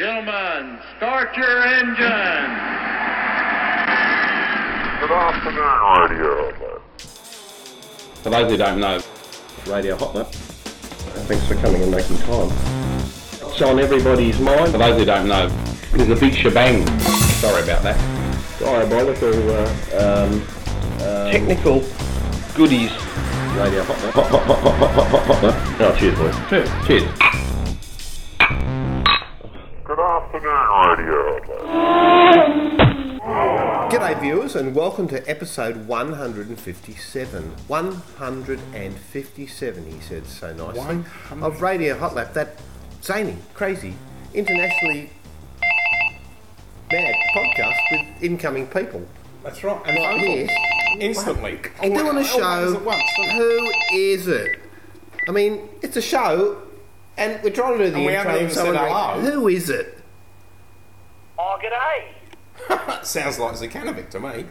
Gentlemen, start your engine. Good afternoon, Radio. For those who don't know, Radio Hot Lap. Thanks for coming and making time. It's on everybody's mind. For those who don't know, there's a big shebang. Sorry about that. Diabolical uh, um, uh, technical goodies. Radio Hot Lap. Hot, hot, hot, hot, hot, hot, hot, hot. Oh, cheers, boys. Cheers. Cheers. G'day, viewers, and welcome to episode 157. 157, he said so nicely. Of Radio Hot Lap, that zany, crazy, internationally mad podcast with incoming people. That's right. And Right here. Instantly. And doing a show. once. Who is it? I mean, it's a show, and we're trying to do the And intro. someone said. Who is it? Oh, g'day. Sounds like Zukanovic to me.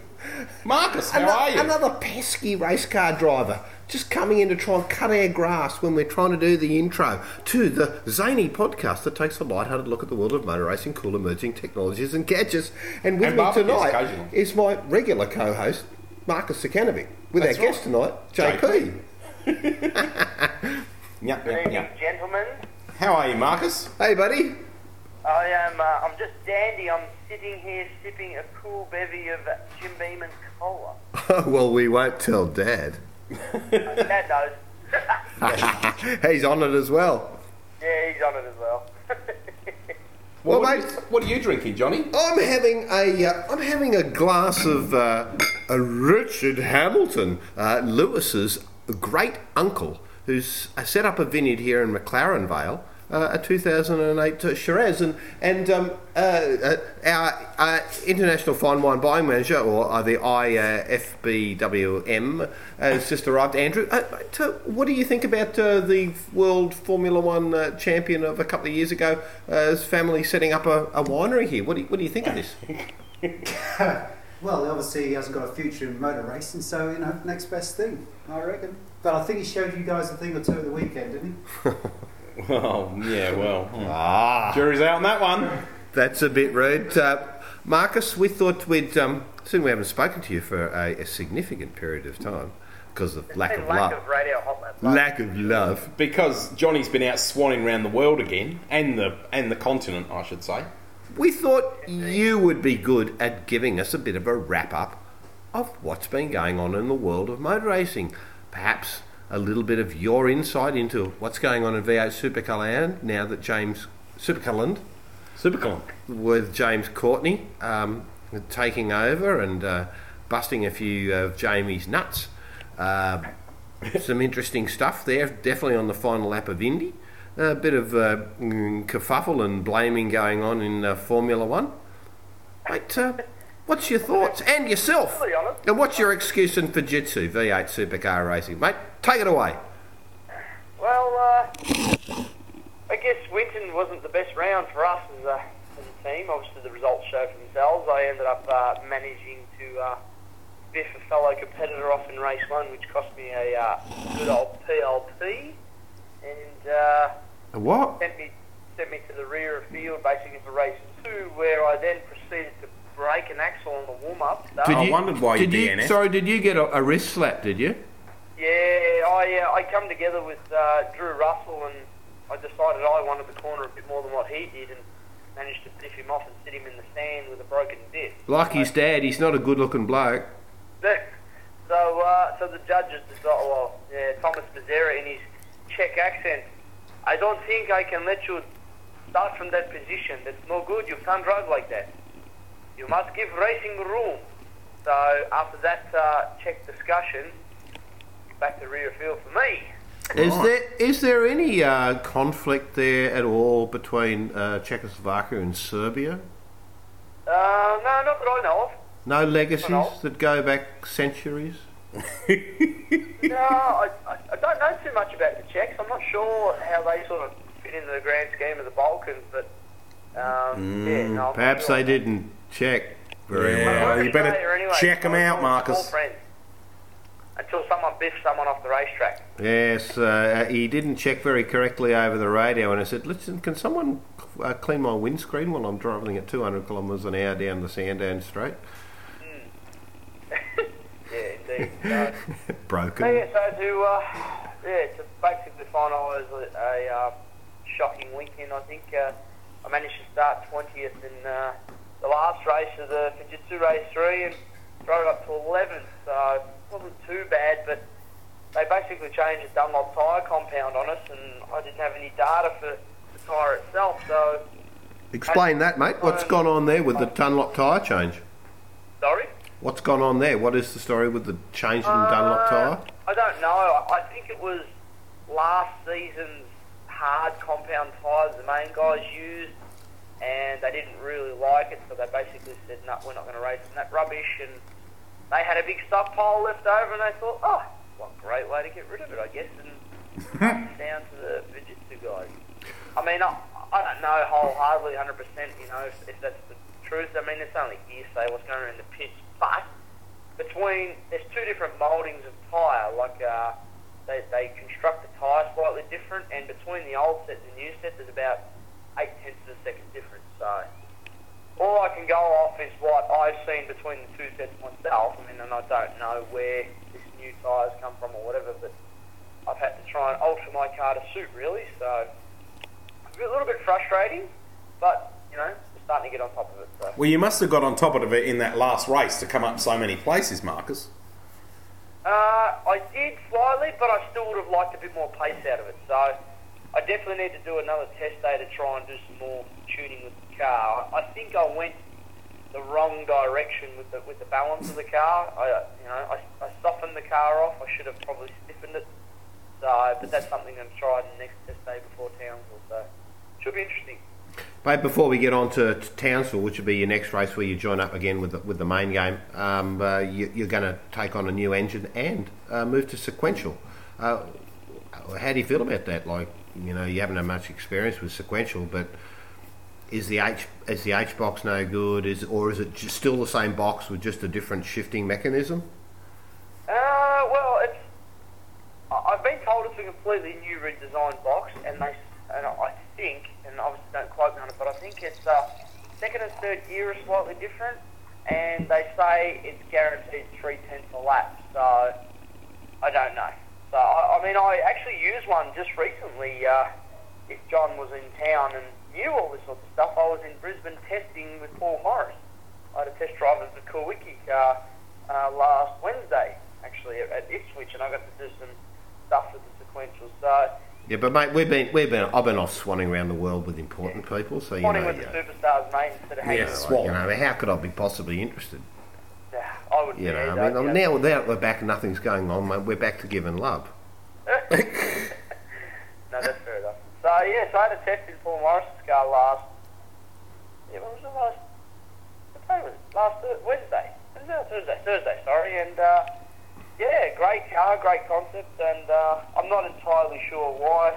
Marcus, how Ano- are you? Another pesky race car driver just coming in to try and cut our grass when we're trying to do the intro to the zany podcast that takes a light-hearted look at the world of motor racing, cool emerging technologies and gadgets. And with And me tonight is my regular co-host, Marcus Zukanovic, with That's our guest tonight, JP. JP. Yep, Good yep, evening, yep. gentlemen. How are you, Marcus? Hey, buddy. I am. Uh, I'm just dandy. I'm sitting here sipping a cool bevy of Jim Beeman's cola. well, we won't tell Dad. Dad knows. He's on it as well. Yeah, he's on it as well. Well, what, mate, are you, what are you drinking, Johnny? I'm having a uh, I'm having a glass of uh, a Richard Hamilton, uh, Lewis's great uncle, who's uh, set up a vineyard here in McLaren Vale. Uh, a 2008 uh, Shiraz, and and um, uh, uh, our uh, international fine wine buying manager, or uh, the IFBWM, has just arrived. Andrew, uh, uh, what do you think about uh, the World Formula One uh, champion of a couple of years ago? Uh, his family setting up a, a winery here. What do you, what do you think of this? Well, obviously he hasn't got a future in motor racing, so you know, next best thing, I reckon. But I think he showed you guys a thing or two at the weekend, didn't he? Oh, yeah, well. Ah, Jury's out on that one. that's a bit rude. Uh, Marcus, we thought we'd, um, soon we haven't spoken to you for a, a significant period of time because of lack and of lack love. of radio hot lap. Lack of love. Because Johnny's been out swanning around the world again, and the and the continent, I should say. We thought you would be good at giving us a bit of a wrap up of what's been going on in the world of motor racing. Perhaps a little bit of your insight into what's going on in V8 Supercar Land now that James Supercar Land Supercon. with James Courtney um, taking over and uh, busting a few of Jamie's nuts. Uh, some interesting stuff there, definitely on the final lap of Indy. A bit of uh, mm, kerfuffle and blaming going on in uh, Formula One. Mate, uh, what's your thoughts? And yourself? And what's your excuse in Fujitsu V8 Supercar Racing? Mate, take it away. Well, uh, I guess Winton wasn't the best round for us as a, as a team. Obviously, the results show for themselves. I ended up uh, managing to uh, biff a fellow competitor off in race one, which cost me a uh, good old PLP. And uh, What? sent me sent me to the rear of field basically for race two, where I then proceeded to break an axle on the warm up. I wondered why you did you, DNF'd. Sorry, did you get a, a wrist slap? Did you? Yeah, I uh, I come together with uh, Drew Russell and I decided I wanted the corner a bit more than what he did and managed to biff him off and sit him in the sand with a broken disc. Like his dad, he's not a good-looking bloke. So uh, so the judges decided, well, yeah, Thomas Mezera in his Czech accent, I don't think I can let you start from that position. That's no good. You can't drive like that. You must give racing room. So after that uh, Czech discussion, back to rear field for me. Is there is there any uh, conflict there at all between uh, Czechoslovakia and Serbia? Uh, no, not that I know of. No legacies that go back centuries. No, I, I, I don't know too much about the Czechs. I'm not sure how they sort of fit into the grand scheme of the Balkans, but um, yeah, no, Perhaps sure. they didn't check very Yeah. well. Well, you better Australia anyway, check 'em so out, Marcus. until someone biffed someone off the racetrack. Yes, uh, he didn't check very correctly over the radio, and I said, "Listen, can someone uh, clean my windscreen while I'm driving at 200 kilometres an hour down the Sandown Straight?" Yeah, indeed. So, Broken. so yeah, so to uh, yeah to basically finalise a, a uh, shocking weekend, I think uh, I managed to start 20th in uh, the last race of the Fujitsu Race 3 and drove up to 11th. So it wasn't too bad, but they basically changed the Dunlop tyre compound on us, and I didn't have any data for the tyre itself. So Explain that, mate. What's gone on there with the Dunlop tyre change? sorry. What's gone on there? What is the story with the change in Dunlop Uh, tyre? I don't know. I I think it was last season's hard compound tyres the main guys used, and they didn't really like it, so they basically said, "No, we're not going to race in that rubbish." And they had a big stockpile left over, and they thought, "Oh, what a great way to get rid of it, I guess." And down to the Fujitsu guys. I mean, I, I don't know wholeheartedly, 100%, you know, if, if that's the truth. I mean, it's only hearsay what's going on in the pits, but between there's two different mouldings of tyre. Like uh, they they construct the tyre slightly different, and between the old set and the new set, there's about eight tenths of a second difference. So all I can go off is what I've seen between the two sets myself. I mean, and I don't know where this new tyres come from or whatever, but I've had to try and alter my car to suit really. So a little bit frustrating, but you know, starting to get on top of it. So. Well, you must have got on top of it in that last race to come up so many places, Marcus. Uh, I did slightly, but I still would have liked a bit more pace out of it. So I definitely need to do another test day to try and do some more tuning with the car. I think I went the wrong direction with the with the balance of the car. I, you know, I, I softened the car off. I should have probably stiffened it. So, but that's something I'm trying the next test day before Townsville. So it should be interesting. Mate, before we get on to, to Townsville, which will be your next race where you join up again with the, with the main game, um, uh, you, you're going to take on a new engine and uh, move to sequential. Uh, how do you feel about that? Like, you know, you haven't had much experience with sequential, but is the H is the H box no good? Is or is it still the same box with just a different shifting mechanism? Uh, well, it's. I've been told it's a completely new redesigned box, and they, and I think, and obviously don't quote me on it, but I think it's uh, second and third gear are slightly different, and they say it's guaranteed three tenths a lap. So I don't know. So I, I mean, I actually used one just recently. Uh, if John was in town and knew all this sort of stuff, I was in Brisbane testing with Paul Morris. I had a test drive of the Kawiki car uh, last Wednesday, actually at, at Ipswich, and I got to do some stuff with the sequential. So, Yeah, but mate, we've been we've been I've been off swanning around the world with important people, so you know, pointing with the superstars, mate, instead of hanging. Yeah, swap. you know, how could I be possibly interested? I would. You know, I mean, yeah. now that we're back, nothing's going on, mate. We're back to giving love. No, that's fair enough. So yeah, so I had a test in Paul Morris's car last. Yeah, when was the last? What day was it? Last Thur- Wednesday. Wednesday Thursday? Thursday, sorry. And uh, yeah, great car, great concept, and uh, I'm not entirely sure why.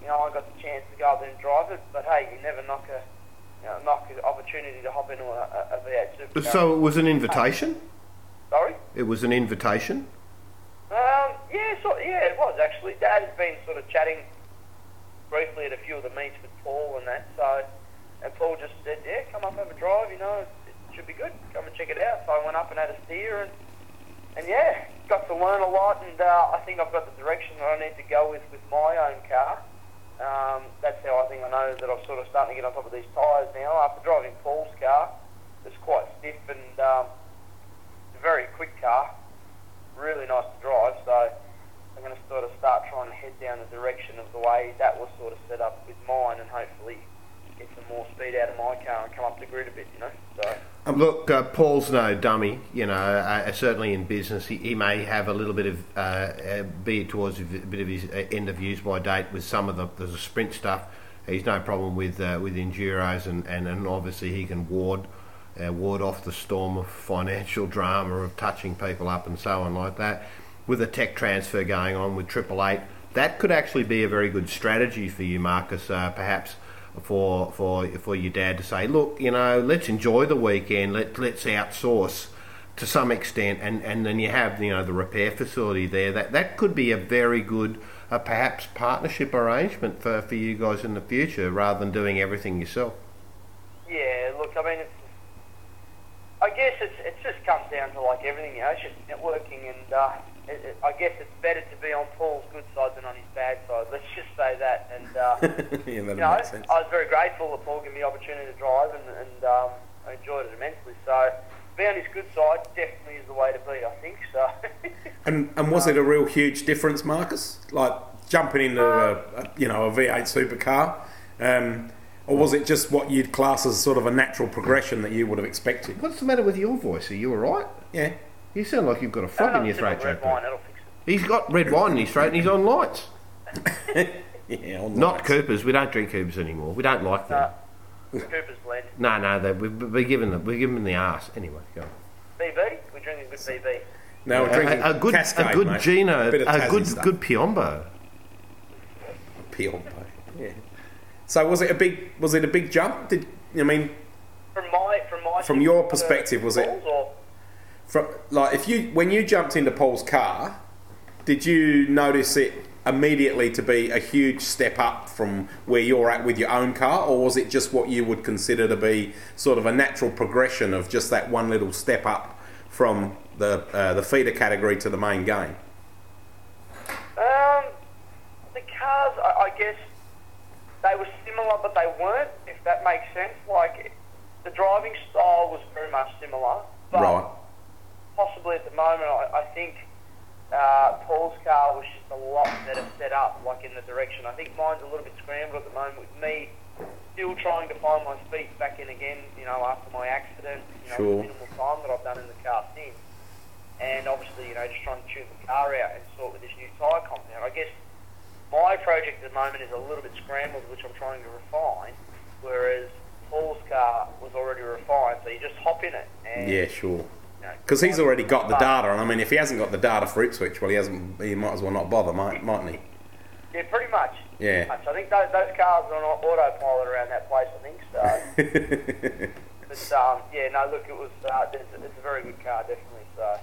You know, I got the chance to go up there and drive it, but hey, you never knock a you know, knock an opportunity to hop into a, a, a V8 supercar. So it was an invitation. Sorry. It was an invitation. Um, yeah, so, yeah, it was actually. Dad has been sort of chatting briefly at a few of the meets with Paul and that. So, and Paul just said, "Yeah, come up have a drive. You know, it should be good. Come and check it out." So I went up and had a steer, and and yeah, got to learn a lot. And uh, I think I've got the direction that I need to go with with my own car. Um, that's how I think I know that I'm sort of starting to get on top of these tyres now. After driving Paul's car, it's quite stiff and um, very quick car really nice to drive. So I'm going to sort of start trying to head down the direction of the way that was sort of set up with mine, and hopefully get some more speed out of my car and come up the grid a bit. You know, so Um, look, uh, Paul's no dummy. You know, uh, certainly in business, he, he may have a little bit of uh, uh, be it towards a bit of his uh, end of use by date with some of the the sprint stuff. He's no problem with uh, with enduros, and, and, and obviously he can ward uh, ward off the storm of financial drama of touching people up and so on like that. With a tech transfer going on with Triple Eight, that could actually be a very good strategy for you, Marcus. Uh, perhaps for for for your dad to say, look, you know, let's enjoy the weekend. Let let's outsource to some extent, and, and then you have you know the repair facility there. That that could be a very good, uh, perhaps partnership arrangement for, for you guys in the future, rather than doing everything yourself. Yeah, look, I mean, it's, I guess it's, it just comes down to like everything, you know, it's just networking, and uh, it, it, I guess it's better to be on Paul's good side than on his bad side. Let's just say that. And uh, yeah, you know, sense. I was very grateful that Paul gave me the opportunity to drive, and, and um, I enjoyed it immensely. So, be on his good side definitely is the way to be. I think so. And and was it a real huge difference, Marcus? Like jumping into a, a you know a V8 supercar, um, or was it just what you'd class as sort of a natural progression that you would have expected? What's the matter with your voice? Are you all right? Yeah. You sound like you've got a frog in your throat, red Jack. wine, that'll fix it. He's got red wine in his throat and he's on lights. Yeah. on Not lights. Coopers. We don't drink Coopers anymore. We don't like them. Uh, Cooper's blend. No, no, they, we, we're giving them, we're giving them the arse. Anyway, go on. BB? We're drinking good BB. No, we're drinking a, a good, Cascade, a good mate. Gino, Bit of a good, stuff. good Piombo. Piombo. So was it a big was it a big jump? Did I mean From my, from my From your perspective, was it- Or, from like if you when you jumped into Paul's car, did you notice it immediately to be a huge step up from where you're at with your own car, or was it just what you would consider to be sort of a natural progression of just that one little step up from the uh, the feeder category to the main game? Um, the cars, I, I guess, they were similar, but they weren't. If that makes sense, like the driving style was very much similar, but Right. possibly at the moment, I, I think uh, Paul's car was just a lot better set up, like in the direction. I think mine's a little bit scrambled at the moment with me still trying to find my feet back in again. You know, after my accident, you know, Sure. the minimal time that I've done in the car since and obviously, you know, just trying to tune the car out and sort with this new tyre compound. I guess my project at the moment is a little bit scrambled, which I'm trying to refine, whereas Paul's car was already refined, so you just hop in it. And, Yeah, sure. you know, Because he's already got the data, and I mean, if he hasn't got the data for Ipswich, well, he hasn't. He might as well not bother, might, mightn't he? Yeah, pretty much. Yeah. Pretty much. I think those, those cars are on autopilot around that place, I think so. but, um, yeah, no, look, it was, uh, it's, it's a very good car, definitely, so.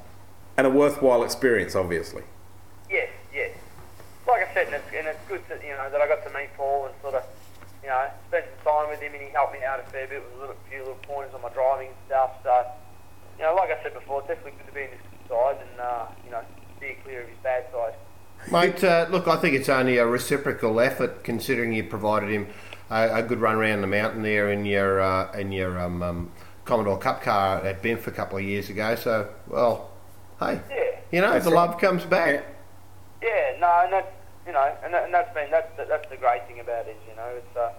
and a worthwhile experience, obviously. Yes. Like I said, and it's, and it's good that you know that I got to meet Paul and sort of, you know, spend some time with him, and he helped me out a fair bit with a little, few little pointers on my driving and stuff. So, you know, like I said before, it's definitely good to be in his good side and uh, you know, steer clear of his bad side. Mate, uh, look, I think it's only a reciprocal effort considering you provided him a, a good run around the mountain there in your uh, in your um, um, Commodore Cup car at Benf a couple of years ago. So, well, hey, Yeah. you know, That's the right. love comes back. Yeah, no, and that's you know, and, that, and that's been that's the, that's the great thing about it. You know, it's uh,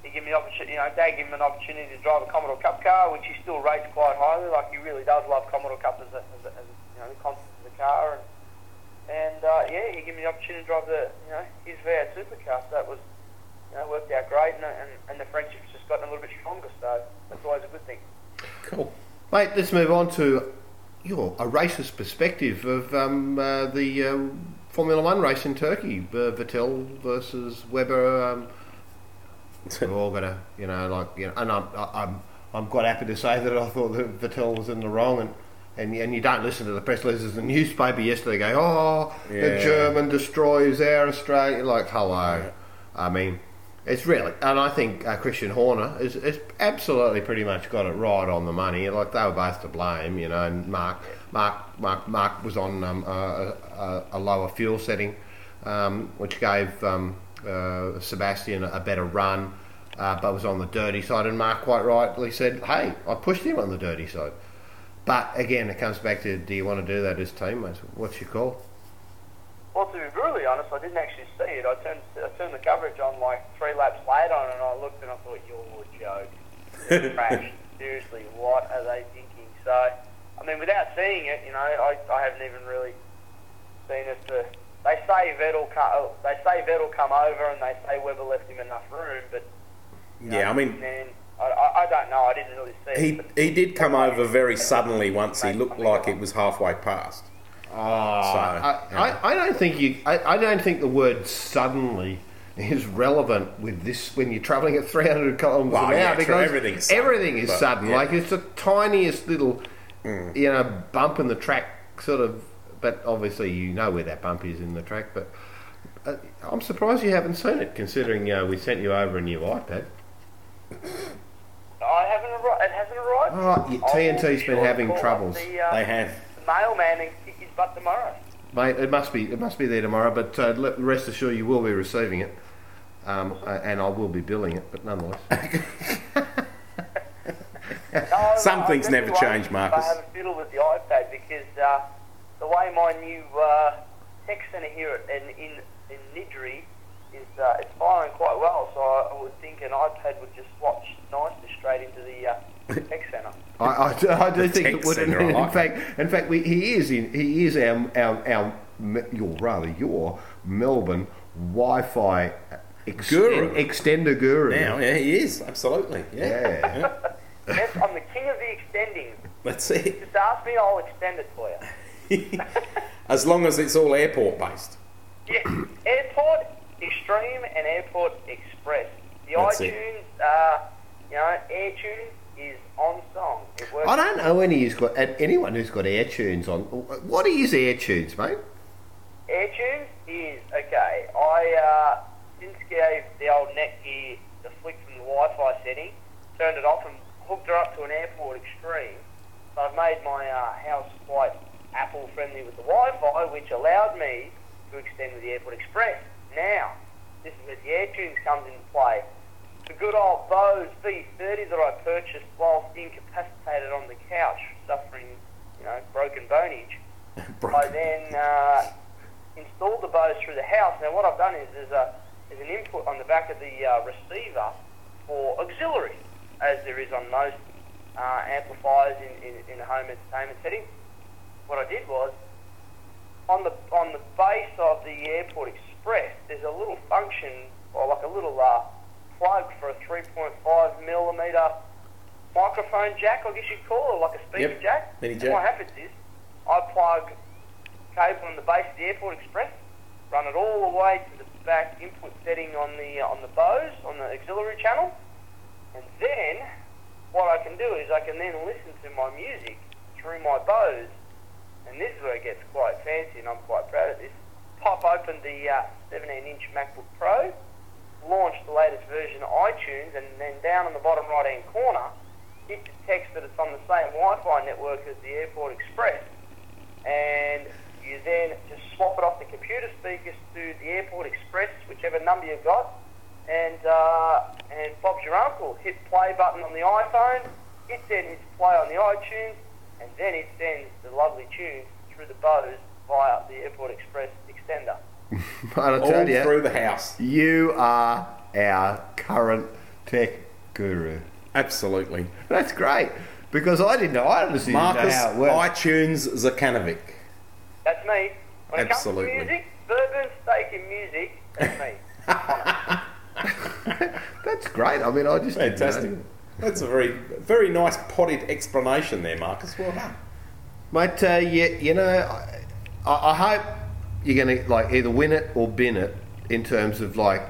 he gave me the opportunity. You know, Dad gave him an opportunity to drive a Commodore Cup car, which he still rates quite highly. Like he really does love Commodore Cup as a, as a, as a you know the concept of the car, and and uh, yeah, he gave me the opportunity to drive the you know his V8 supercar. So that was you know worked out great, and and, and the friendship's just gotten a little bit stronger. So that's always a good thing. Cool. Mate, let's move on to your a racist perspective of um, uh, the uh, Formula One race in Turkey, uh, Vettel versus Webber. Um, we've all got to, you know, like, you know, and I'm, I'm, I'm quite happy to say that I thought that Vettel was in the wrong, and, and, and you don't listen to the press releases. The newspaper yesterday go, oh, the German destroys our Australia. Like, hello. I mean, it's really, and I think uh, Christian Horner is, is absolutely pretty much got it right on the money. Like they were both to blame, you know. And Mark, Mark, Mark, Mark was on um, a, a, a lower fuel setting, um, which gave um, uh, Sebastian a better run, uh, but was on the dirty side. And Mark quite rightly said, "Hey, I pushed him on the dirty side." But again, it comes back to: Do you want to do that as teammates? What's your call? Well, to be brutally honest, I didn't actually see it. I turned I turned the coverage on like three laps later, and I looked and I thought, "You're joking." Crashed. Seriously, what are they thinking? So, I mean, without seeing it, you know, I, I haven't even really seen it. To, they say Vettel co- oh, they say Vettel come over, and they say Webber left him enough room, but you know, Yeah, I mean, man, I, I, I don't know. I didn't really see he but- he did come over very suddenly once. He looked like it was halfway past. Oh, So, I, yeah. I, I don't think you. I, I don't think the word suddenly is relevant with this when you're travelling at 300 kilometres Well, an hour true, because everything is sudden, everything is but, sudden. yeah. Like it's the tiniest little you know, bump in the track, sort of. But obviously, you know where that bump is in the track. But uh, I'm surprised you haven't seen it, considering uh, we sent you over a new iPad. I haven't arrived. It hasn't arrived. Oh, you- I'll TNT's be been sure having troubles. The, uh, They have. the mailman and kick his butt tomorrow. Mate, it must be it must be there tomorrow. But uh, let- rest assured, you will be receiving it, um, uh, and I will be billing it. But nonetheless, No, Some I things never won't change, if Marcus. I have a fiddle with the iPad because uh, the way my new uh, tech centre here in in, in Niddrie is uh, it's firing quite well. So I, I would think an iPad would just slot nicely straight into the uh, tech centre. I, I, do- I do The think it would. centre, In, I like fact, in fact, we, he is in. He is our our our your rather your Melbourne Wi-Fi ex- Guru. extender guru. Now, yeah, he is absolutely. Yeah, Yeah. Yes, I'm the king of the extending. that's it. Just ask me, I'll extend it for you. As long as it's all airport based. Yeah, Airport Extreme and Airport Express. The That's iTunes, uh, you know, AirTunes is on song. It works. I don't know any who's got anyone who's got AirTunes on. What is AirTunes, mate? AirTunes is okay. I uh, since gave the old Netgear the flick from the Wi-Fi setting, turned it off and hooked her up to an Airport Extreme. So I've made my uh, house quite Apple friendly with the Wi-Fi, which allowed me to extend with the Airport Express. Now, this is where the AirTunes comes into play. The good old Bose V30 that I purchased whilst incapacitated on the couch, suffering, you know, broken bonage. I then uh, installed the Bose through the house. Now what I've done is there's a there's an input on the back of the uh, receiver for auxiliary, as there is on most uh, amplifiers in, in, in a home entertainment setting. What I did was on the on the base of the Airport Express, there's a little function or like a little uh, plug for a 3.5 millimeter microphone jack, I guess you'd call it, like a speaker Yep, jack. mini And jack. What happens is I plug cable on the base of the Airport Express, run it all the way to the back input setting on the uh, on the Bose on the auxiliary channel, and then what I can do is I can then listen to my music through my Bose, and this is where it gets quite fancy, and I'm quite proud of this. Pop open the uh, 17-inch MacBook Pro, launch the latest version of iTunes, and then down in the bottom right-hand corner, it detects that it's on the same Wi-Fi network as the Airport Express, and you then just swap it off the computer speakers to the Airport Express, whichever number you've got, and uh, and Bob's your uncle. Hit play button on the iPhone, it then hits play on the iTunes, and then it sends the lovely tunes through the Bose via the Airport Express extender. But I All tell you, through the house. you are our current tech guru. Absolutely. That's great because I didn't know. I honestly didn't know Marcus how it worked. iTunes Zukanovic. That's me. When it Absolutely. comes to music, bourbon, steak, and music, that's me. That's great. I mean, I just didn't Fantastic. know. That's a very, very nice potted explanation there, Marcus. Well done. Mate, uh, you, you know, I, I I hope you're going to like either win it or bin it in terms of like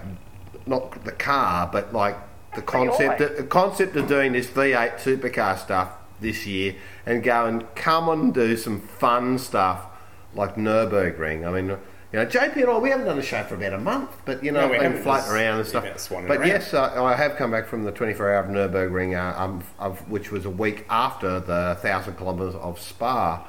not the car, but like the concept, alright. the concept of doing this V8 supercar stuff this year and go and come and do some fun stuff like Nurburgring. I mean, you know, JP and I, we haven't done a show for about a month, but you know, No, we been floating around and stuff. But around. yes, uh, I have come back from the 24 hour of Nurburgring, uh, um, of, which was a week after the 1,000 kilometres of Spa.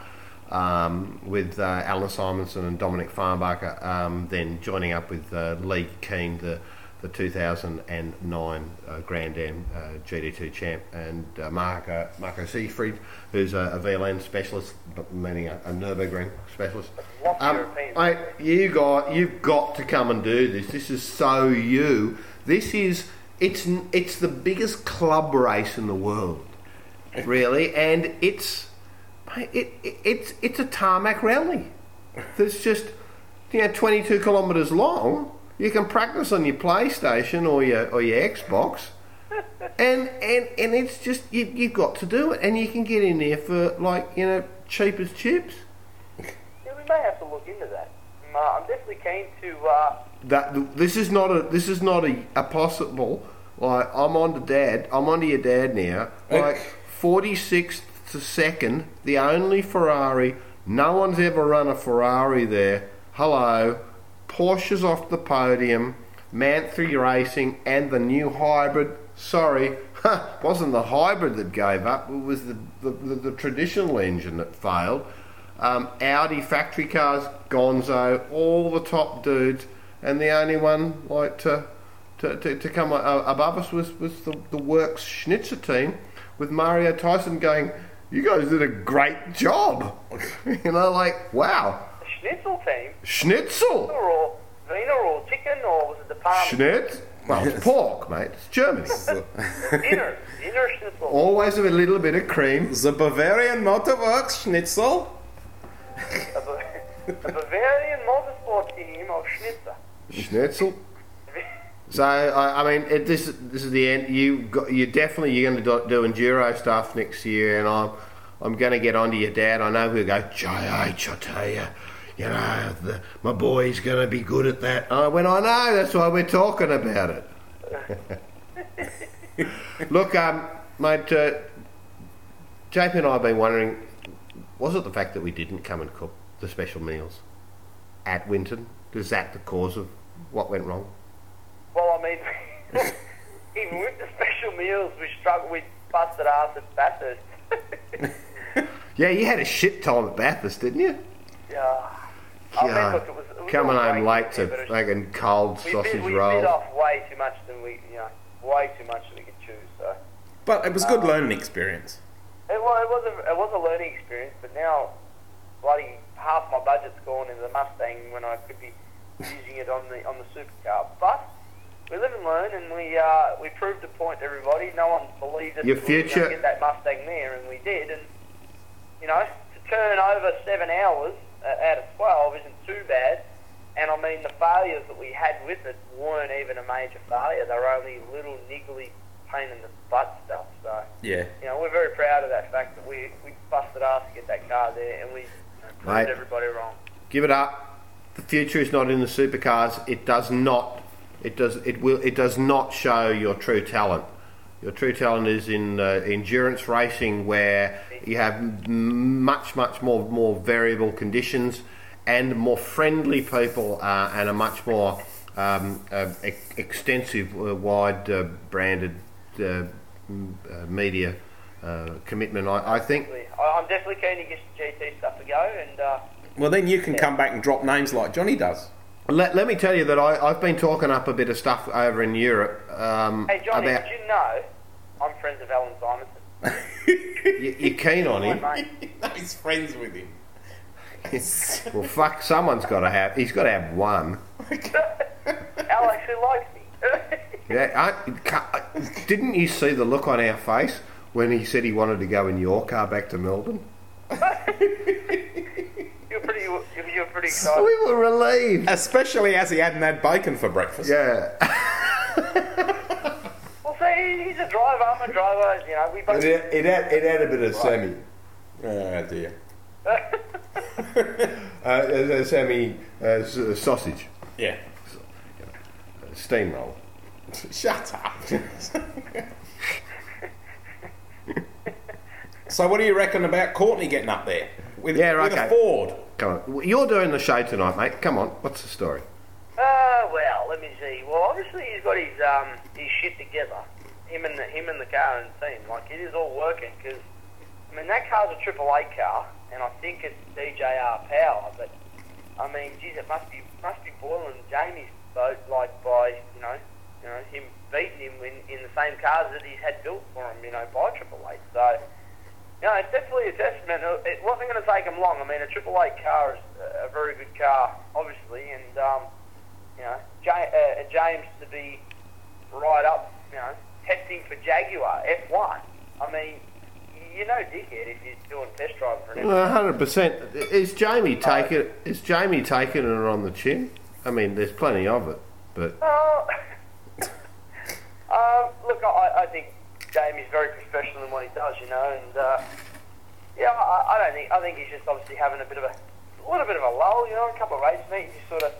Um, with uh, Alan Simonsen and Dominik Farnbacher, um, then joining up with uh, Leh Keen, the, the 2009 uh, Grand Am uh, GD2 champ, and uh, Marco, Marco Seefried, who's a, a VLN specialist, meaning a, a Nürburgring specialist. Um, mate, you got you've got to come and do this. This is so you. This is it's it's the biggest club race in the world, really, and it's it, it it's it's a tarmac rally. That's just you know 22 kilometres long. You can practice on your PlayStation or your or your Xbox. And, and and it's just you, you've got to do it, and you can get in there for like you know cheap as chips. Yeah, we may have to look into that. Um, uh, I'm definitely keen to. Uh, that this is not a this is not a, a possible like I'm on to dad I'm on to your dad now like forty six to second, the only Ferrari. No one's ever run a Ferrari there. Hello. Porsche's off the podium. Manthey Racing and the new hybrid. Sorry, wasn't the hybrid that gave up. It was the, the, the, the traditional engine that failed. Um, Audi factory cars, Gonzo, all the top dudes, and the only one like to to, to, to come above us was, was the, the Works Schnitzer team with Mario Tyson going, You guys did a great job. you know, like, wow. The Schnitzel team, Schnitzel. or Wiener or chicken, or was it the palm? Schnitz? Well, it's pork, mate. It's Germany. Dinner, dinner Schnitzel. Always with a little bit of cream. The Bavarian Motor Works Schnitzel. A Ba- a Bavarian motorsport team of Schnitzer. Schnitzel. So I, I mean, it, this this is the end. You got, you definitely you're going to do, do enduro stuff next year, and I'm I'm going to get onto your dad. I know he'll go JH. I tell you, you know, the, my boy's going to be good at that. I went, I know. That's why we're talking about it. Look, um, mate, uh, JP and I have been wondering, was it the fact that we didn't come and cook the special meals at Winton? Is that the cause of what went wrong? Well, I mean, even with the special meals, we struggled. with busted ass at Bathurst. Yeah, you had a shit time at Bathurst, didn't you? yeah. I mean, look, it was, it was Coming all home great, late to but fucking cold we sausage bit, we rolls. bit off way too much than we, you know, way too much than we could choose. So But it was a good learning experience. it was, it was a, it was a learning experience. But now, bloody half my budget's gone into the Mustang when I could be using it on the on the supercar. But we live and learn, and we uh, we proved a point to everybody. No one believed us. Your that we future- get that Mustang there, and we did. And you know, to turn over seven hours Uh, out of twelve isn't too bad. And I mean, the failures that we had with it weren't even a major failure. They were only little niggly pain in the butt stuff. So Yeah. you know, we're very proud of that fact that we we busted ass to get that car there, and we you know, proved Mate. everybody wrong. Give it up. The future is not in the supercars. It does not. It does. It will. It does not show your true talent. Your true talent is in uh, endurance racing, where you have much, much more more variable conditions and more friendly people, uh, and a much more um, uh, e- extensive, uh, wide uh, branded uh, m- uh, media uh, commitment. I, I think. I- I'm definitely keen to get some GT stuff to go, and uh, Well, then you can come back and drop names like Johnny does. Let, let me tell you that I, I've been talking up a bit of stuff over in Europe um, hey Johnny, about. did you know I'm friends with Alan Simonsen? You, you're keen on him. My. He's friends with him. Well, fuck, someone's got to have. He's got to have one. Al actually likes me. Yeah, I, didn't you see the look on our face when he said he wanted to go in your car back to Melbourne? You're pretty, you're, you're pretty excited. We were relieved. Especially as he hadn't had bacon for breakfast. Yeah. Well, see, he's a driver. I'm a driver. You know, we both. It, it, had, it had a bit of semi. Oh dear. Uh, uh, semi uh, uh, sausage. Yeah. Steamroll. Shut up. so, what do you reckon about Courtney getting up there with, Yeah, with okay. a Ford? Come on. You're doing the show tonight, mate. Come on. What's the story? Uh, well, let me see. Well, obviously he's got his um his shit together. Him and the him and the car and team. Like it is all working because I mean that car's a Triple Eight car, and I think it's DJR power. But I mean, geez, it must be must be boiling Jamie's boat like by you know you know him beating him in, in the same cars that he's had built for him. You know by Triple Eight. So. You know, it's definitely a testament. It wasn't going to take him long. I mean, a Triple Eight car is a very good car, obviously, and um, you know, Ja- uh, James to be right up, you know, testing for Jaguar F1. I mean, you know, dickhead if you're doing test driving for an F1. hundred percent. Is Jamie taking is Jamie taking it on the chin? I mean, there's plenty of it, but Uh, um, look, I, I think Jamie's very professional in what he does, you know, and uh, yeah, I, I don't think I think he's just obviously having a bit of a, a little bit of a lull, you know, a couple of race meetings, he's sort of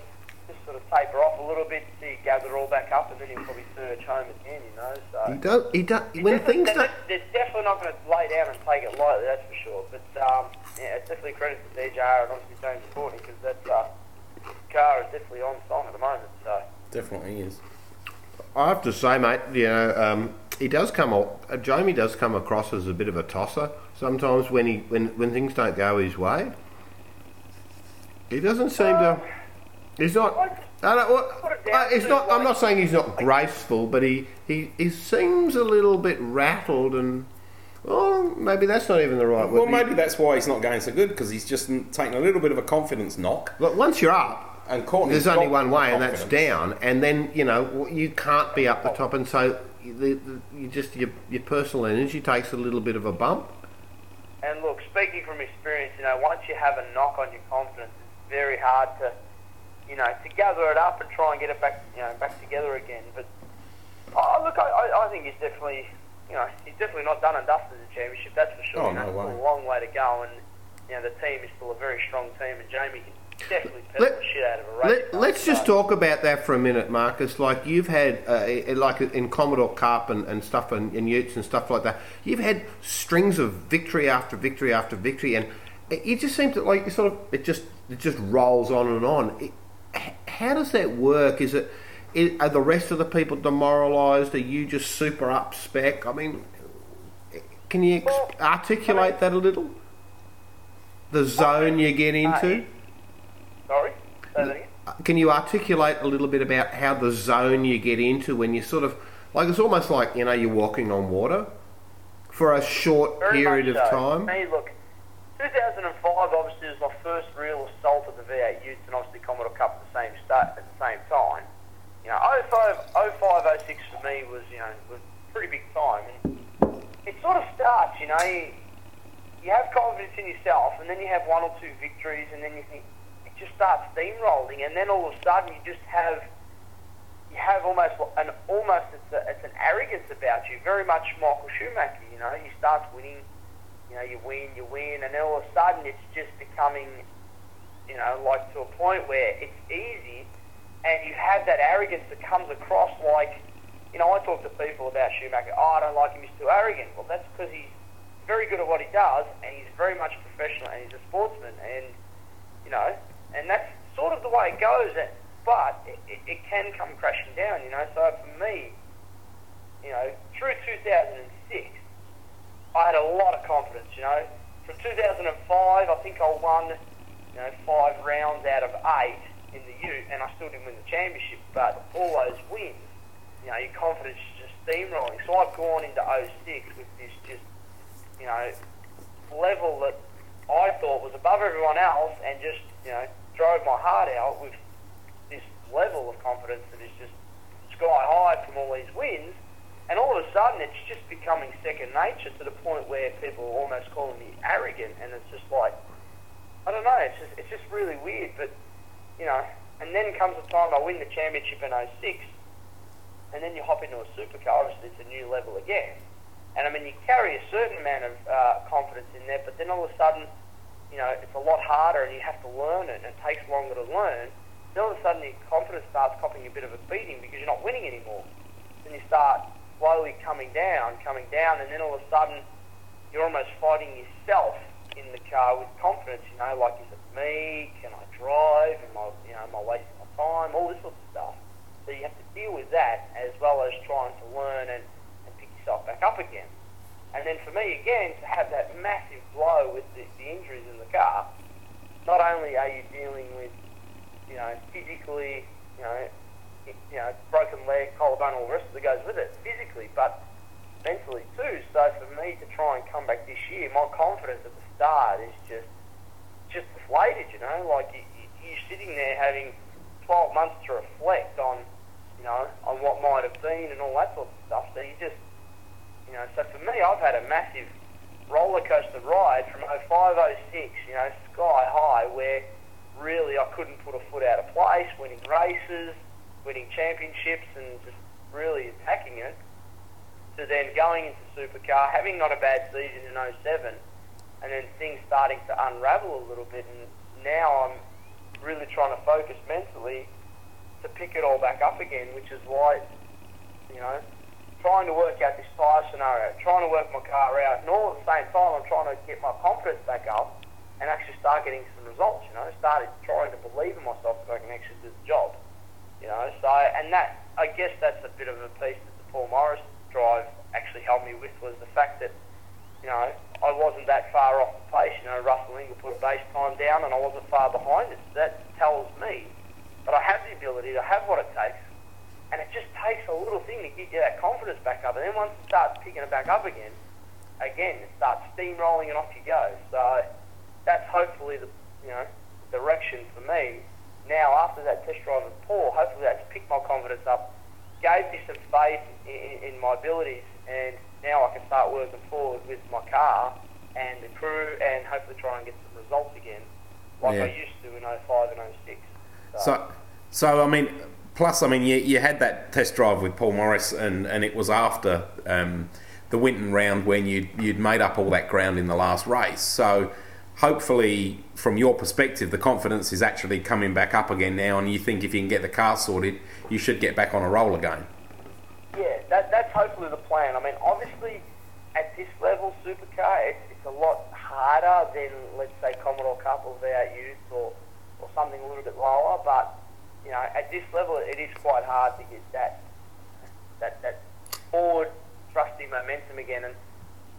just sort of taper off a little bit, see gather all back up, and then he'll probably surge home again, you know. So He does. He does. When Definitely- things they're, don't. they're definitely not going to lay down and take it lightly, that's for sure. But um, yeah, it's definitely credit to DJR and obviously James Courtney because that uh, car is definitely on song at the moment. So Definitely is. I have to say, mate, you know, um, he does come. Uh, Jamie does come across as a bit of a tosser sometimes when he when when things don't go his way. He doesn't seem to. He's not. I don't, what, Put it down uh, it's to, not. I'm not saying he's not graceful, but he, he he seems a little bit rattled and. Well, maybe that's not even the right Well, word. Well, maybe that's why he's not going so good because he's just n- taking a little bit of a confidence knock. Look, once you're up, And Courtney's there's only one way, and that's down. And then you know you can't be up the top, and so the, the, you just your your personal energy takes a little bit of a bump. And look, speaking from experience, you know, once you have a knock on your confidence, it's very hard to, you know, to gather it up and try and get it back, you know, back together again. But oh, look, I, I, I think he's definitely, you know, he's definitely not done and dusted the championship. That's for sure. Oh, you know, no way. a long way to go, and you know, the team is still a very strong team, and Jamie can definitely Let- the shit out of a race. Let, let's just talk about that for a minute, Marcus. Like you've had, uh, like in Commodore Cup and, and stuff, and, and Utes and stuff like that. You've had strings of victory after victory after victory, and it, it just seems that like you sort of it just it just rolls on and on. It, how does that work? Is it i are the rest of the people demoralised? Are you just super up spec? I mean, can you ex- Well, articulate that a little? The zone you get into. Sorry, say that again. Uh, can you articulate a little bit about how the zone you get into when you sort of like it's almost like you know you're walking on water for a short Very period much of time? Hey, look, 2005 obviously was my first real assault at the V8 Utes and obviously Commodore Cup at the same start at the same time. You know, 05, 05 06 for me was you know was pretty big time, and it sort of starts. You know, you, you have confidence in yourself, and then you have one or two victories, and then you think just starts steamrolling, and then all of a sudden you just have you have almost an almost it's, a, it's an arrogance about you, very much Michael Schumacher. You know, he starts winning, you know, you win, you win, and then all of a sudden it's just becoming, you know, like to a point where it's easy, and you have that arrogance that comes across like, you know, I talk to people about Schumacher. Oh, I don't like him; he's too arrogant. Well, that's because he's very good at what he does, and he's very much professional, and he's a sportsman, and you know, and that's sort of the way it goes. But it, it, it can come crashing down, you know. So for me, you know, through 2006, I had a lot of confidence, you know. From 2005, I think I won, you know, five rounds out of eight in the Ute, and I still didn't win the championship. But all those wins, you know, your confidence is just steamrolling. So I've gone into 06 with this just, you know, level that I thought was above everyone else, and just, you know, drove my heart out with this level of confidence that is just sky high from all these wins. And all of a sudden, it's just becoming second nature to the point where people are almost calling me arrogant, and it's just like, I don't know, it's just it's just really weird. But you know, and then comes the time I win the championship in 06, and then you hop into a supercar. Obviously, it's a new level again. And I mean, you carry a certain amount of uh, confidence in there, but then all of a sudden, you know, it's a lot harder, and you have to learn it, and it takes longer to learn. Then all of a sudden, your confidence starts copping a bit of a beating because you're not winning anymore. Then you start slowly coming down, coming down, and then all of a sudden, you're almost fighting yourself in the car with confidence. You know, like is it me? Can I drive? Am I, you know, am I wasting my time? All this sort of stuff. So you have to deal with that as well as trying to learn and, and pick yourself back up again. And then for me again to have that massive blow with the, the injuries in the car, not only are you dealing with, you know, physically, you know, you know, broken leg, collarbone, all the rest that goes with it, physically, but mentally too. So for me to try and come back this year, my confidence at the start is just just deflated. You know, like you, you- you're sitting there having 12 months to reflect on, you know, on what might have been and all that sort of stuff. So you just, you know, so for me, I've had a massive roller coaster ride from 05, 06, you know, sky high, where really I couldn't put a foot out of place, winning races, winning championships, and just really attacking it. To then going into supercar, having not a bad season in 07, and then things starting to unravel a little bit, and now I'm really trying to focus mentally to pick it all back up again, which is why, you know, trying to work out this tyre scenario, trying to work my car out, and all at the same time, I'm trying to get my confidence back up and actually start getting some results. You know, started trying to believe in myself that I can actually do the job. You know, so and that I guess that's a bit of a piece that the Paul Morris drive actually helped me with was the fact that you know I wasn't that far off the pace. You know, Russell Ingall put a base time down, and I wasn't far behind it. So that tells me that I have the ability to have what it takes, and it just takes a little thing to get you that confidence back up. And then once it starts picking it back up again, again it starts steamrolling and off you go. So that's hopefully the you know direction for me. Now after that test drive with Paul, hopefully that's picked my confidence up, gave me some faith in, in my abilities, and now I can start working forward with my car and the crew, and hopefully try and get some results again, like I used to in 05 and 06. So, so I mean, plus, I mean, you, you had that test drive with Paul Morris, and, and it was after um, the Winton round when you'd, you'd made up all that ground in the last race. So, hopefully, from your perspective, the confidence is actually coming back up again now, and you think if you can get the car sorted, you should get back on a roll again. Yeah, that, that's hopefully the plan. I mean, obviously, at this level, supercar, it's, it's a lot harder than, let's say, Commodore Cup or V8 Ute or, or something a little bit lower. But, you know, at this level, it is quite hard to get that that, that forward thrusting momentum again. And,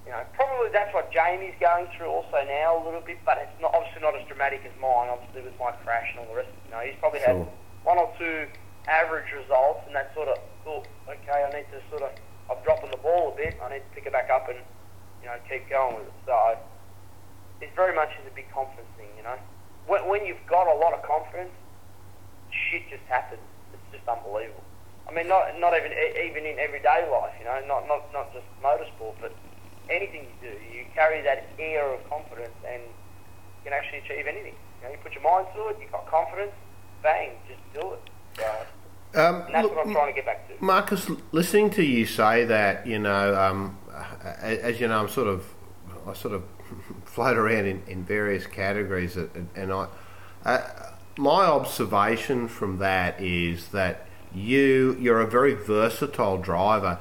you know, probably that's what Jamie's going through also now a little bit, but it's not obviously not as dramatic as mine, obviously, with my crash and all the rest. You know, he's probably Sure. had one or two average results, and that sort of thought, okay, I need to sort of, I'm dropping the ball a bit. I need to pick it back up and, you know, keep going with it. So it very much is a big confidence thing, you know. When, when you've got a lot of confidence, shit just happens. It's just unbelievable. I mean, not not even even in everyday life, you know, not not not just motorsport, but anything you do, you carry that air of confidence, and you can actually achieve anything. You know, you put your mind to it, you've got confidence, bang, just do it. So, Um, and that's look, what I'm trying to get back to. Marcus, listening to you say that, you know, um, as you know, I'm sort of, I sort of float around in, in various categories, and, and I, uh, my observation from that is that you, you're a very versatile driver,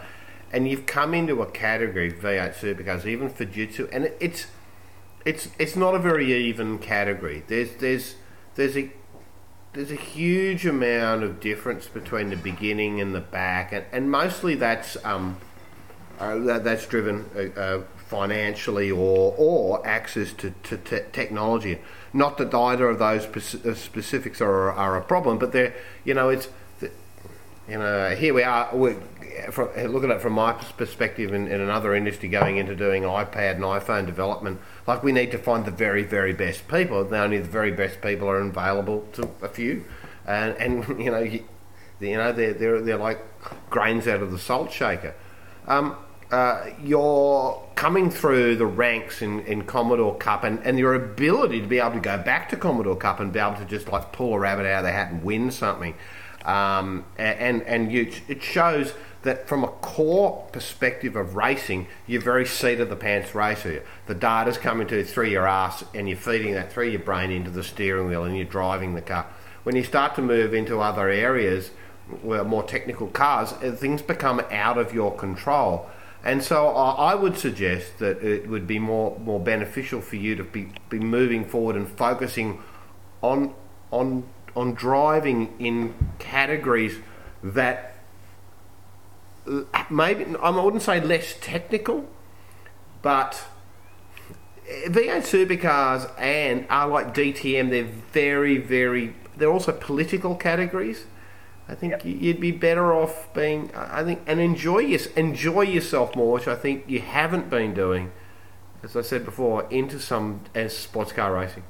and you've come into a category V8 supercars, even Fujitsu, and it, it's, it's, it's not a very even category. There's, there's, there's a there's a huge amount of difference between the beginning and the back, and, and mostly that's um, uh, that, that's driven uh, uh, financially or or access to, to te- technology. Not that either of those uh, specifics are are a problem, but they're you know it's you know here we are. we from, looking at it from my perspective in, in another industry going into doing iPad and iPhone development, like we need to find the very, very best people. And only the very best people are available to a few, and and you know, you, you know they're they're they're like grains out of the salt shaker. Um, uh, you're coming through the ranks in, in Commodore Cup and, and your ability to be able to go back to Commodore Cup and be able to just like pull a rabbit out of the hat and win something. Um, and and you, it shows that from a core perspective of racing, you're very seat of the pants racer. The data's coming to through your ass and you're feeding that through your brain into the steering wheel and you're driving the car. When you start to move into other areas, where more technical cars, uh, things become out of your control. And so I would suggest that it would be more, more beneficial for you to be, be moving forward and focusing on on on driving in categories that maybe I wouldn't say less technical, but V8 supercars and are like DTM. They're very, very. They're also political categories. I think y you'd be better off being. I think and enjoy your, enjoy yourself more, which I think you haven't been doing. As I said before, into some as sports car racing.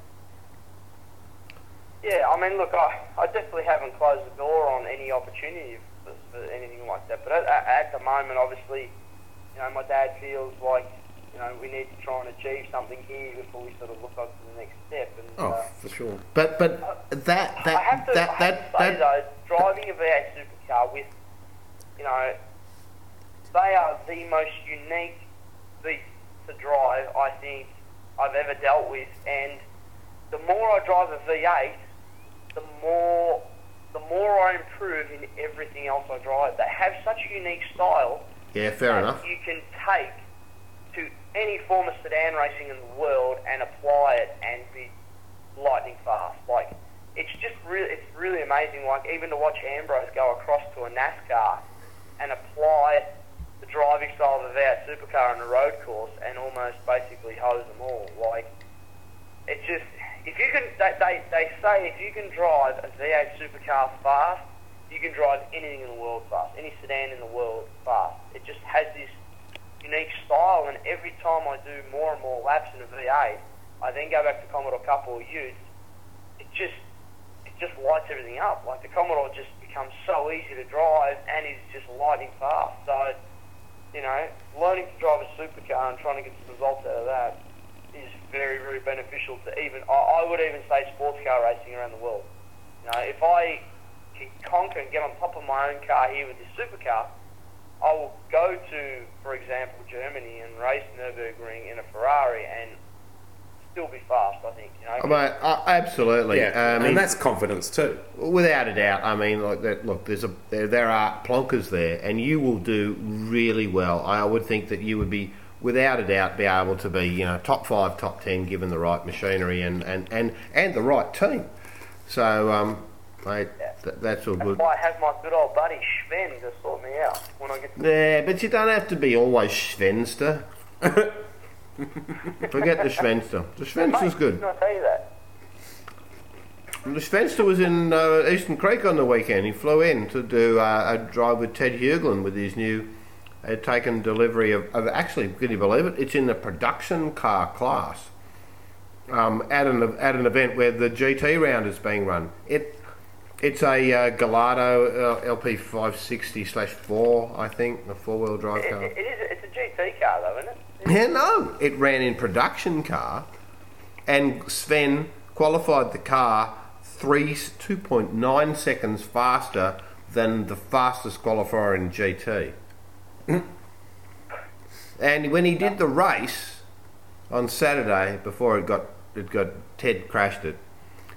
Yeah, I mean, look, I, I definitely haven't closed the door on any opportunity for, for anything like that. But at, at the moment, obviously, you know, my dad feels like, you know, we need to try and achieve something here before we sort of look on to the next step. And, Oh, uh, for sure. But but that that I have to, that that, that though, driving a V8 supercar with, you know, they are the most unique beast to drive I think I've ever dealt with, and the more I drive a V8, the more the more I improve in everything else I drive. They have such a unique style Yeah, fair that enough. you can take to any form of sedan racing in the world and apply it and be lightning fast. Like it's just really, it's really amazing. Like even to watch Ambrose go across to a NASCAR and apply the driving style of V8 supercar on a road course and almost basically hose them all. Like it's just if you can, they, they, they say if you can drive a V8 supercar fast, you can drive anything in the world fast, any sedan in the world fast. It just has this unique style, and every time I do more and more laps in a V8, I then go back to Commodore Cup or Utes. It just it just lights everything up. Like the Commodore just becomes so easy to drive and is just lightning fast. So you know, learning to drive a supercar and trying to get some results out of that is very, very beneficial to even, I, I would even say sports car racing around the world. You know, if I can conquer and get on top of my own car here with this supercar, I will go to, for example, Germany and race Nürburgring in a Ferrari and still be fast, I think. You know, mate, uh, absolutely. Yeah, I mean, and that's confidence too. Without a doubt, I mean, like that. Look, there's a there, there are plonkers there, and you will do really well. I would think that you would be, without a doubt, be able to be, you know, top five, top ten, given the right machinery and and and, and the right team. So, um, mate, th- that's all that's good. why I have my good old buddy Sven to sort me out when I get to Yeah, but you don't have to be always Svenster. Forget the Svenster. The Svenster's good. Didn't I tell you that? The Svenster was in uh, Eastern Creek on the weekend. He flew in to do uh, a drive with Ted Hughlin with his new, had taken delivery of, of, actually, can you believe it? It's in the production car class um, at, an, at an event where the GT round is being run. It It's a uh, Gallardo uh, LP 560 slash 4, I think, a four wheel drive It, car. it, it is. It's a GT car, though, isn't it? Yeah, no, it ran in production car, and Sven qualified the car three two point nine seconds faster than the fastest qualifier in GT. and when he did the race on Saturday before it got it got Ted crashed it,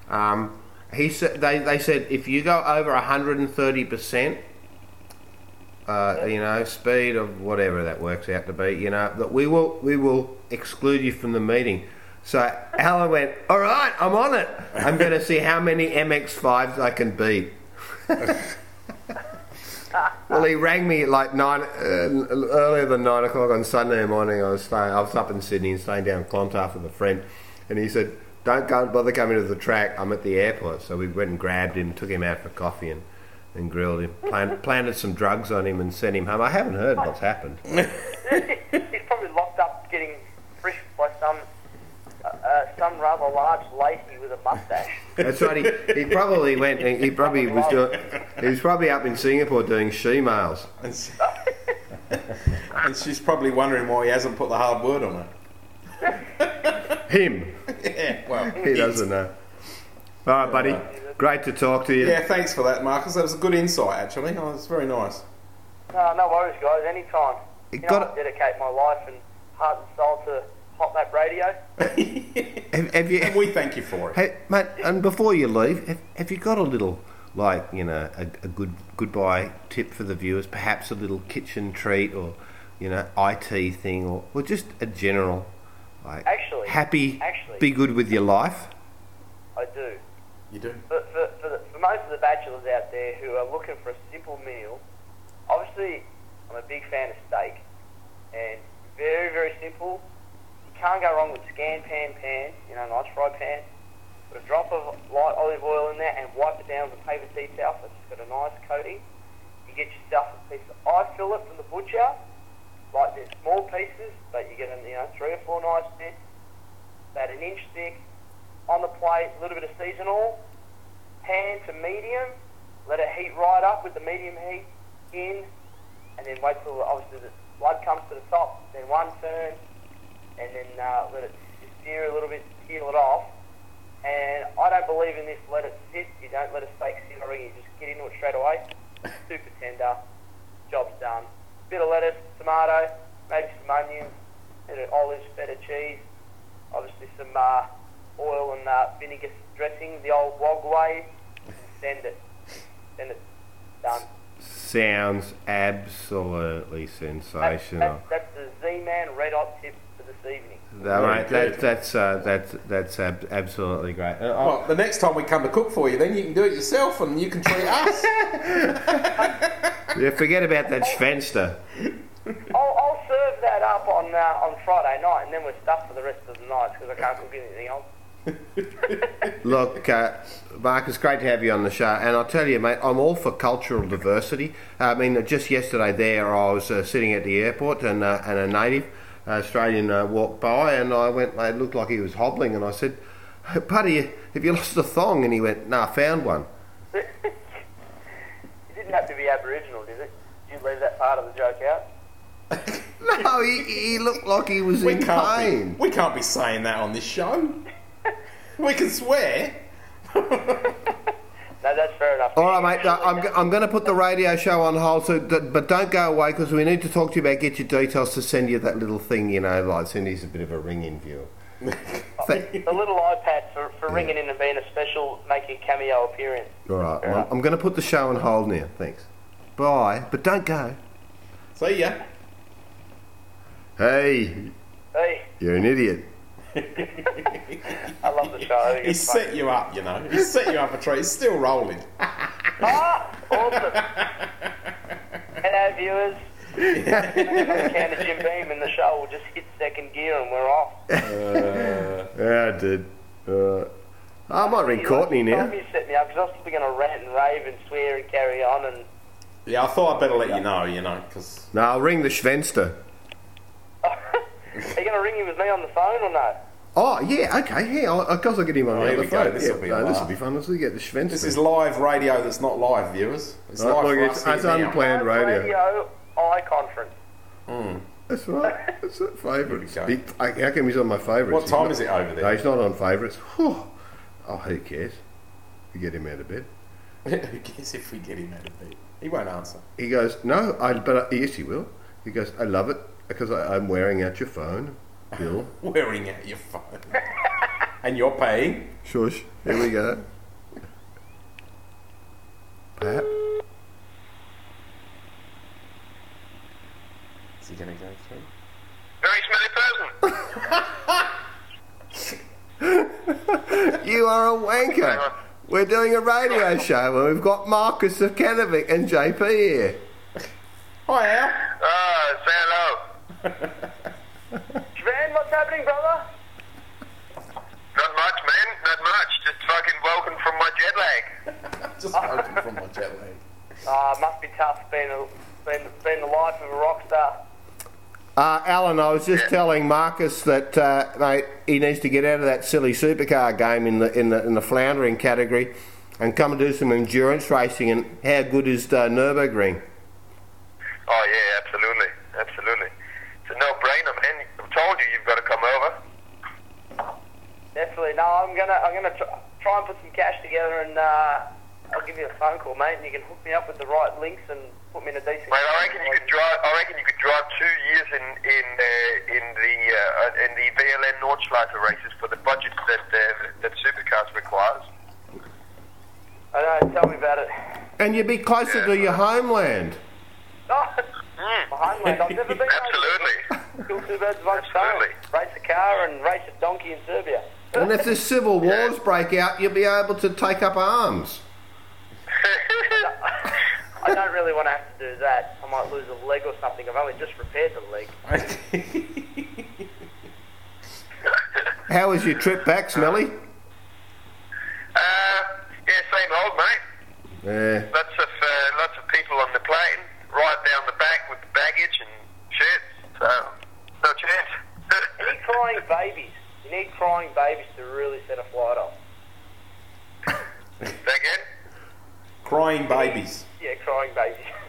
um, he said they, they said if you go over hundred and thirty percent uh, you know, speed of whatever that works out to be, you know, that we will we will exclude you from the meeting. So Alan went, all right, I'm on it. I'm going to see how many MX5s I can beat. well, he rang me like nine uh, earlier than nine o'clock on Sunday morning. I was staying, I was up in Sydney and staying down Clontarf with a friend, and he said, "Don't go bother coming to the track. I'm at the airport." So we went and grabbed him, took him out for coffee, and and grilled him. Plan- planted some drugs on him and sent him home. I haven't heard what's happened. He's probably locked up getting frisked by some uh, uh, some rather large lady with a mustache. That's right. He, he probably went. He probably was doing. He was probably up in Singapore doing she mails. And, s- and she's probably wondering why he hasn't put the hard word on her. Him. Yeah, well, He doesn't know. All right, buddy. Great to talk to you. Yeah, thanks for that, Marcus. That was a good insight, actually. Oh, it's very nice. No, no worries, guys. Anytime. You You know, got I dedicate my life and heart and soul to Hot Lap Radio. Have, have you? And we thank you for it. Hey, mate, and before you leave, have, have you got a little, like, you know, a, a good goodbye tip for the viewers? Perhaps a little kitchen treat or, you know, IT thing or, or just a general, like, Actually- happy, actually- be good with your life? I do. You do. For, for, for, the, for most of the bachelors out there who are looking for a simple meal, obviously I'm a big fan of steak. And very, very simple. You can't go wrong with Scanpan pan, you know, nice fry pan. Put a drop of light olive oil in there and wipe it down with a paper tea towel so it's got a nice coating. You get yourself a piece of eye fillet from the butcher. Like they're small pieces, but you get them, you know, three or four nice bits. About an inch thick. On the plate, a little bit of seasonal. Pan to medium. Let it heat right up with the medium heat in. And then wait till obviously the blood comes to the top. Then one turn. And then uh, let it sear a little bit, peel it off. And I don't believe in this let it sit. You don't let a steak sit or you just get into it straight away. Super tender. Job's done. Bit of lettuce, tomato, maybe some onions, bit of olives, feta cheese. Obviously some uh, oil and uh, vinegar dressing, the old wog way. Send it. then it's done. Sounds absolutely That's, sensational. that's, that's the Z-Man red hot tip for this evening. No, mate, that, that's uh, that's that's ab- absolutely great. Uh, Well, the next time we come to cook for you, then you can do it yourself and you can treat us. yeah, forget about that Schvenster. I'll, I'll serve that up on uh, on Friday night, and then we're stuffed for the rest of the night because I can't cook anything else. Look, uh, Mark, it's great to have you on the show. And I'll tell you, mate, I'm all for cultural diversity. I mean, just yesterday there, I was uh, sitting at the airport and, uh, and a native Australian uh, walked by and I went, it looked like he was hobbling. And I said, Buddy, have you lost a thong? And he went, Nah, I found one. It didn't have to be Aboriginal, did it? Did you leave that part of the joke out? No, he, he looked like he was we in can't pain. be. We can't be saying that on this show. We can swear. No, that's fair enough. All right, mate. uh, I'm, I'm going to put the radio show on hold, so d- but don't go away because we need to talk to you about get your details to send you that little thing, you know, like send you a bit of a ring in view. Th- The little iPad for, for ringing in and being a special, making a cameo appearance. All right, well, I'm going to put the show on hold now. Thanks. Bye, but don't go. See ya. Hey, Hey, you're an idiot. I love the show. He it's fun. set you up, you know. He set you up a treat. He's still rolling. Ah, awesome. Hello, viewers. Count of Jim Beam and the show will just hit second gear and we're off. Yeah, I did. Uh, I might ring Courtney now. You set me up because I was probably going to rant and rave and swear and carry on and Yeah, I thought I'd better let you know, you know, because No, I'll ring the Schvenster. Are you going to ring him with me on the phone or no? Oh, yeah, okay, yeah, I'll- of course I'll get him on Oh, the other phone. this'll be no, this will be fun. Let's get the Schvenster. this is live radio that's not live, viewers. It's Right, live look, for it's- us it's now. unplanned radio. Radio eye conference. Hmm. That's right. That's it. Favourites. Here we He- How come he's on my favourites? What time not- is it over No, there? he's not on favourites. Whew. Oh, who cares? You get him out of bed. Who cares if we get him out of bed? He won't answer. He goes, no, I, but I, yes, he will. He goes, I love it because I, I'm wearing out your phone, Bill. Wearing out your phone. and you're paying. Shush. Here we go. Pat. Is he going to go through? Very smelly person. You are a wanker. We're doing a radio show and we've got Marcus of Zukanovic and JP here. Hi, Al. Ah, say hello. Van, what's happening, brother? Not much, man. Not much. Just fucking woken from my jet lag. Just woken from my jet lag. Ah, must be tough being, a, being, being the life of a rock star. Uh, Alan, I was just telling Marcus that uh, mate, he needs to get out of that silly supercar game in the in the in the floundering category, and come and do some endurance racing. And how good is uh, Nurburgring? Oh yeah, absolutely, absolutely. It's a no-brainer, man. I've told you you've got to come over. Definitely. No, I'm gonna I'm gonna try, try and put some cash together and uh, I'll give you a phone call, mate, and you can hook me up with the right links and put me in a decent. Mate, I reckon you could drive. I reckon you could drive two years in in uh, in the uh, in the VLN Nordschleife races for the budget that uh, that Supercars requires. I know. Tell me about it. And you'd be closer to your homeland. Oh, my homeland. I've never been. Absolutely. Kill two birds with one stone. Race a car and race a donkey in Serbia. And if the civil wars break out, you'll be able to take up arms. I don't really want to have to do that. I might lose a leg or something. I've only just repaired the leg. How was your trip back, Smelly? Uh, yeah, same old, mate. Yeah. Lots of uh, lots of people on the plane, right down the back with the baggage and shit. So no chance. You crying babies. You need crying babies to really set a flight off. Say again? Crying babies. Yeah, crying babies.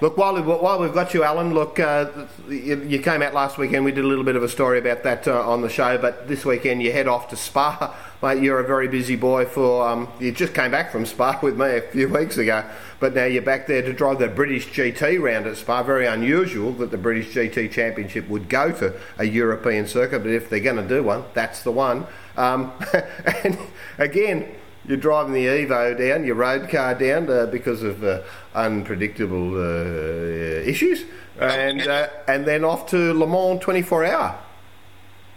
Look, while we've, while we've got you, Alan, look, uh, you, you came out last weekend. We did a little bit of a story about that uh, on the show, but this weekend you head off to Spa. Mate, you're a very busy boy for. Um, you just came back from Spa with me a few weeks ago, but now you're back there to drive the British GT round at Spa. Very unusual that the British GT Championship would go to a European circuit, but if they're going to do one, that's the one. Um, and again, you're driving the Evo down, your road car down uh, because of uh, unpredictable uh, issues, and uh, and then off to Le Mans 24 hour.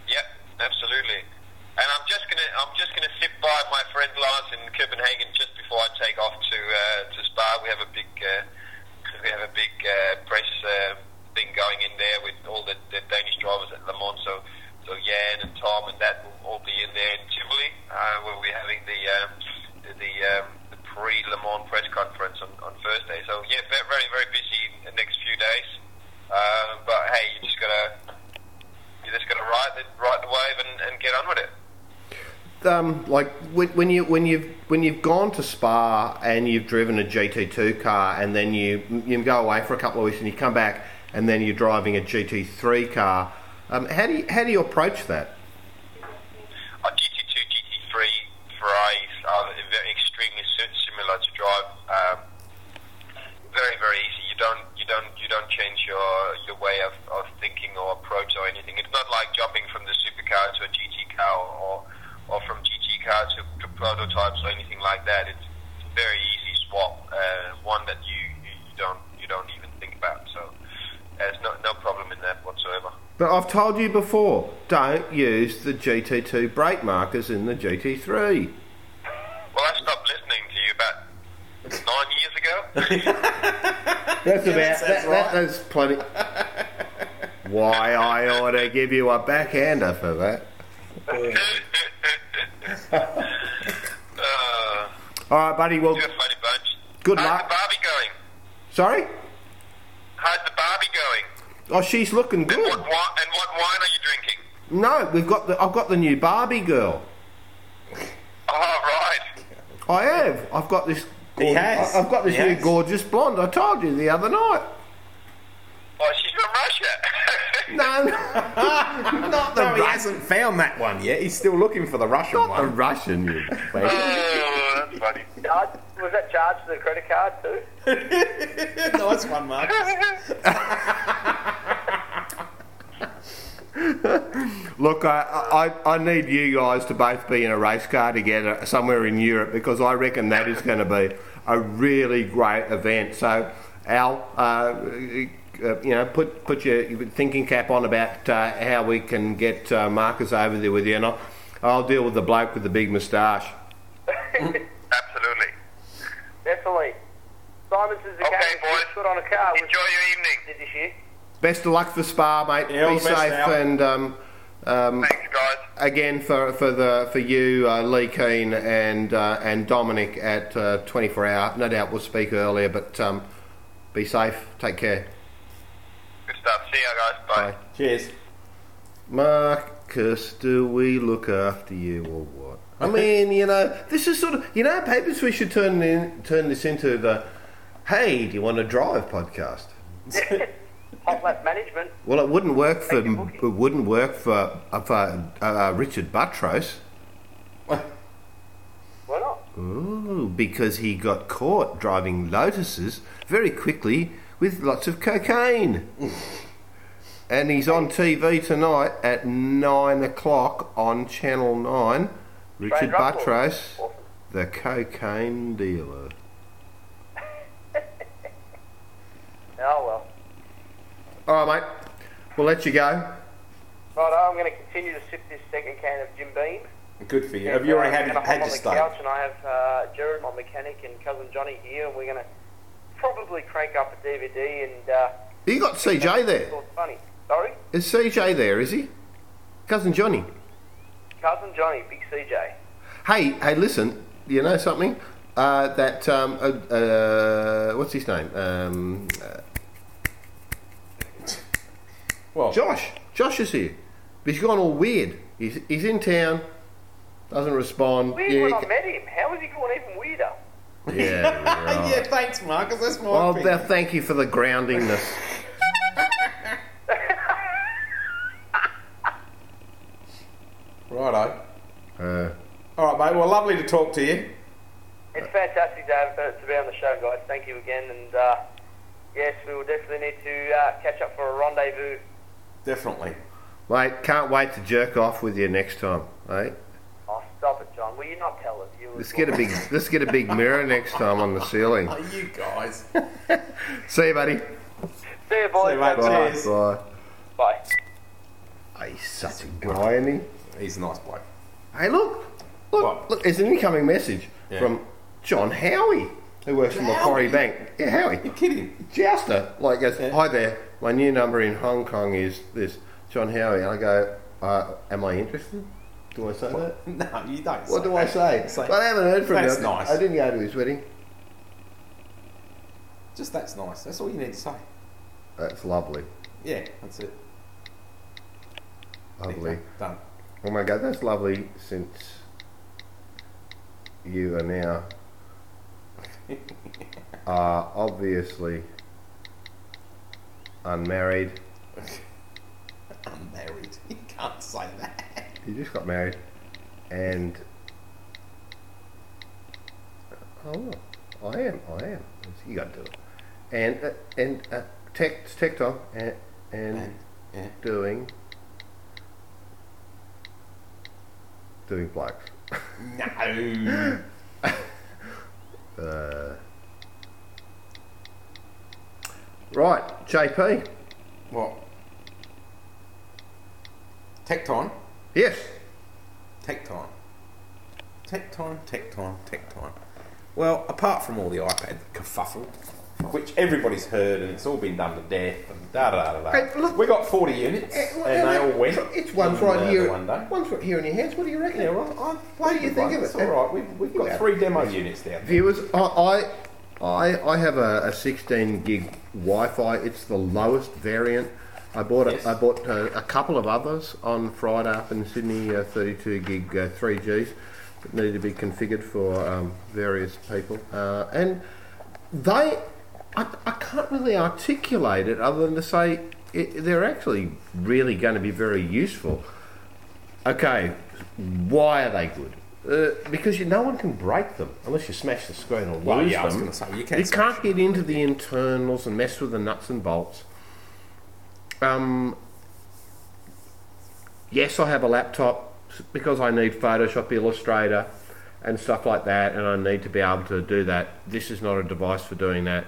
Yep, absolutely. And I'm just gonna I'm just gonna sit by my friend Lars in Copenhagen just before I take off to uh, to Spa. We have a big uh, we have a big uh, press uh, thing going in there with all the, the Danish drivers at Le Mans. So so Jan and Tom and that will all be in there in Tivoli uh, where we're having the um, um, the pre Le Mans press conference on, on Thursday. So yeah, very very busy the next few days. Uh, but hey, you just gotta you just gotta ride the ride the wave and, and get on with it. um, like when, when you when you've when you've gone to Spa and you've driven a GT2 car and then you you go away for a couple of weeks and you come back and then you're driving a GT3 car. Um, how do you how do you approach that? A GT2, GT3 Ferraris are very extremely si- similar to drive. Um, very very easy. You don't you don't you don't change your your way of, of thinking or approach or anything. It's not like jumping from the supercar to a GT car or or from GT car to, to prototypes or anything like that. It's a very easy swap. Uh, one that you, you you don't you don't even think about. So there's no no problem in that whatsoever. But I've told you before, don't use the GT2 brake markers in the GT3. Well, I stopped listening to you about nine years ago. That's about that, that, That's plenty. Why I ought to give you a backhander for that. uh, All right, buddy. Well, you're a funny bunch. Good How's luck. the Barbie going? sorry. How's the Barbie going? Oh, she's looking And good. what, wi- and what wine are you drinking? No, we've got the. I've got the new Barbie girl. Oh, right. I have. I've got this. He has. I've got this He new has. gorgeous blonde. I told you the other night. Oh, she's from Russia. No, not the No, he hasn't found that one yet. He's still looking for the Russian not the. Russian. You. oh, that's funny. Was that charged to the credit card too? nice one, Mark. Look, I, I I need you guys to both be in a race car together somewhere in Europe because I reckon that is going to be a really great event. So, Al, uh, uh, you know, put put your thinking cap on about uh, how we can get uh, Marcus over there with you, and I'll, I'll deal with the bloke with the big moustache. Absolutely. Definitely. Simon Suzuki Okay, boys. put on a car Enjoy your evening. this year. Best of luck for Spa, mate. Yeah, be safe Al. and. Um, um, Thanks, guys. again for for the for you, uh, Leh Keen and uh, and Dominik at uh, 24 hour. No doubt we'll speak earlier, but um, be safe. Take care. Good stuff. See ya, guys. Bye. Bye. Cheers. Marcus, do we look after you or what? I mean, you know, this is sort of you know, perhaps we should turn in, turn this into the Hey, do you want to drive podcast? Management. Well, it wouldn't work for Make your booking. it wouldn't work for, uh, for uh, Richard Buttrose. Why not? Ooh, because he got caught driving Lotuses very quickly with lots of cocaine. and he's on TV tonight at nine o'clock on Channel 9. Richard Buttrose, Awesome. the cocaine dealer. Oh well. All right, mate. We'll let you go. Right, I'm going to continue to sip this second can of Jim Beam. Good for you. Have you already had, I'm gonna had hop your on the start? couch and I have uh, Jared, my mechanic, and cousin Johnny here, and we're going to probably crank up a DVD and. Uh, You got CJ there. It's funny. Sorry, Is CJ there, is he? Cousin Johnny. cousin Johnny, big CJ. Hey, hey, listen. You know something? Uh, that um, uh, uh, what's his name? Um, uh, Well, Josh. Josh is here. But he's gone all weird. He's, he's in town. Doesn't respond. Weird Yeah, when he I ca- met him. How is he going even weirder? yeah, right. yeah, thanks, Marcus. That's my Well, opinion. th- thank you for the groundingness. Righto. Uh, All right, mate. Well, lovely to talk to you. It's fantastic to, have, uh, to be on the show, guys. Thank you again. And uh, yes, we will definitely need to uh, catch up for a rendezvous. Definitely. mate, can't wait to jerk off with you next time. Eh? Oh, stop it, John. Will you not tell us? You Let's get a big let's get a big mirror next time on the ceiling. Oh, you guys. See you, buddy. See you, boys. See you, mate. Bye. Cheers. Bye. Bye. Oh, he's such a guy, isn't he? He's a nice bloke. Hey, look, look, What? look. There's an incoming message Yeah. from John Howie, who works for Macquarie Bank. Yeah, Howie. You're kidding? Jouster, like goes, Yeah. hi there. My new number in Hong Kong is this John Howie, and I go, uh, am I interested? Do I say that? No, you don't. What say do I that. say? Say- I haven't heard from That's him. nice. I didn't go to his wedding. Just that's nice. That's all you need to say. That's lovely, Yeah, that's it. lovely. Done. Oh my God, that's lovely. Since you are now are obviously unmarried. I'm. You can't say that. You just got married, and oh, I am, I am. You got to do it, and uh, and uh, tech TikTok and and Yeah. doing doing blokes. No. Uh, right, JP. what? Tecton. Yes. Tecton. Tecton, Tecton, Tecton. Well, apart from all the iPad kerfuffle, which everybody's heard and it's all been done to death and da da da da. Hey, look- we got 40 units Eh, well, and they all went. It's one's in, right uh, here. One day. One's right here in your hands. What do you reckon? Yeah, well, I What do you think one. of it? It's all right. We've, we've got three demo units down there. Viewers, I I I, I have a, a 16 gig Wi-Fi. It's the lowest variant. I bought a, Yes. I bought a, a couple of others on Friday up in Sydney, uh, 32 gig uh, 3Gs that needed to be configured for um, various people, uh, and they I, I can't really articulate it other than to say it, they're actually really going to be very useful. Okay, why are they good? Uh, because you, no one can break them unless you smash the screen or lose Well, yeah, I was them. say, you can't You can't get into the internals and mess with the nuts and bolts. Um, yes, I have a laptop because I need Photoshop Illustrator and stuff like that, and I need to be able to do that. This is not a device for doing that,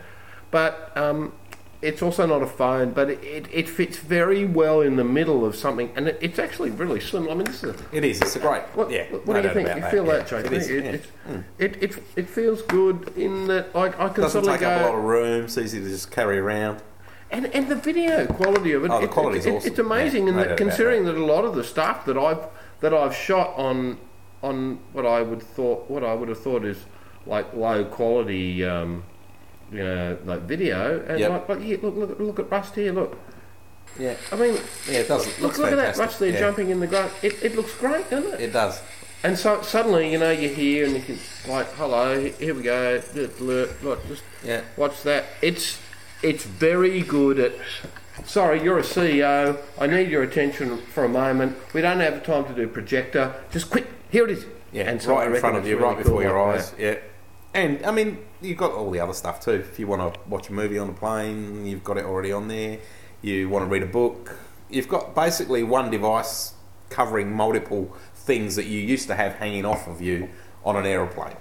but um, it's also not a phone. But it, it, it fits very well in the middle of something, and it, it's actually really slim. I mean, this is a, It is. It's a great. what, yeah. what no do you think? You feel that, Jake? It is. It, yeah. it's- it, it, it feels good in that I, I can Doesn't sort of take go. up a lot of room. It's easy to just carry around. And, and the video quality of it, Oh, the it- quality's it- awesome. it's amazing. Yeah, and no that considering that. a lot of the stuff that I've that I've shot on on what I would thought what I would have thought is like low quality, um, you know, like video. And Yep. like, yeah, look, look, look at Rust here. Look, Yeah. I mean, Yeah, it does. look, looks look at that fantastic. Rust there yeah. jumping in the grass. It, it looks great, doesn't it? It does. And so suddenly, you know, you're here and you can like, hello, here we go. Look, look, just Yeah. watch that. It's it's very good at. Sorry, you're a CEO. I need your attention for a moment. We don't have time to do projector. Just quick, here it is. Yeah, and so I right in reckon front of it's you, really right before cool your like eyes. that. Yeah. And I mean, you've got all the other stuff too. If you want to watch a movie on a plane, you've got it already on there. You want to read a book, you've got basically one device covering multiple things that you used to have hanging off of you on an aeroplane.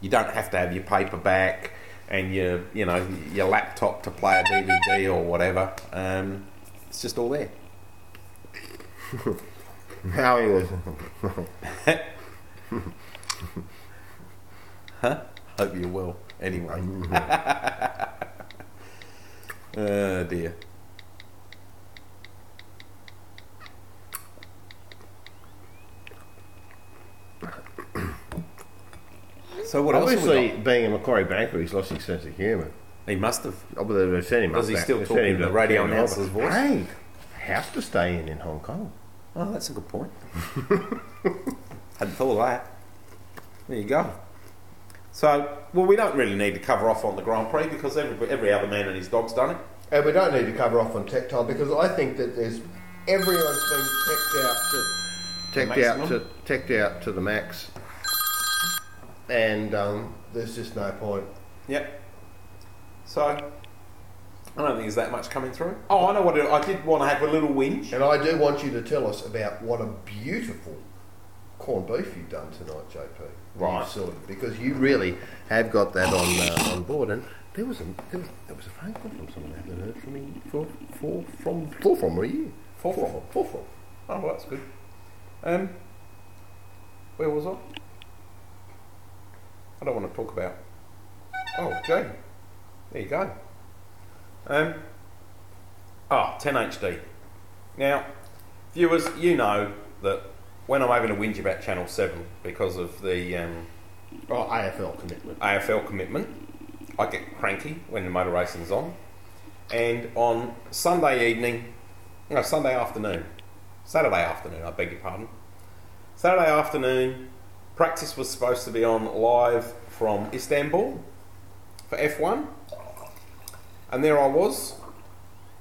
You don't have to have your paperback and your, you know, your laptop to play a DVD or whatever. Um, it's just all there. How he was. Hope you will. Anyway. Mm-hmm. oh dear. So what else? Obviously, being a Macquarie banker, he's lost his sense of humour. He must have. Oh, but they've sent him Does up he back. still They've talk sent in the radio Canberra. announcer's voice? Hey, house to stay in in Hong Kong. Oh, that's a good point. Hadn't thought of that. There you go. So, well, we don't really need to cover off on the Grand Prix because every, every other man and his dog's done it. And we don't need to cover off on tech time because I think that there's everyone's been teched out to teched out to maximum? teched out to the max, and um, there's just no point. Yep. So, I don't think there's that much coming through. Oh, I know what it, I did want to have a little whinge. And I do want you to tell us about what a beautiful corned beef you've done tonight, JP. Right. Sort of, because you really have got that on uh, on board. And there was a there was, there was a phone call from someone I haven't heard from me for for from for from a year. For from. For from. Oh, well, that's good. Um, where was I? I don't want to talk about. Oh, Jane. There you go. Um, ah, 10HD. Now, viewers, you know that when I'm having a whinge about Channel 7 because of the um, Oh, AFL commitment. AFL commitment, I get cranky when the motor racing's on. And on Sunday evening, no, Sunday afternoon, Saturday afternoon, I beg your pardon. Saturday afternoon, practice was supposed to be on live from Istanbul for F1. And there I was,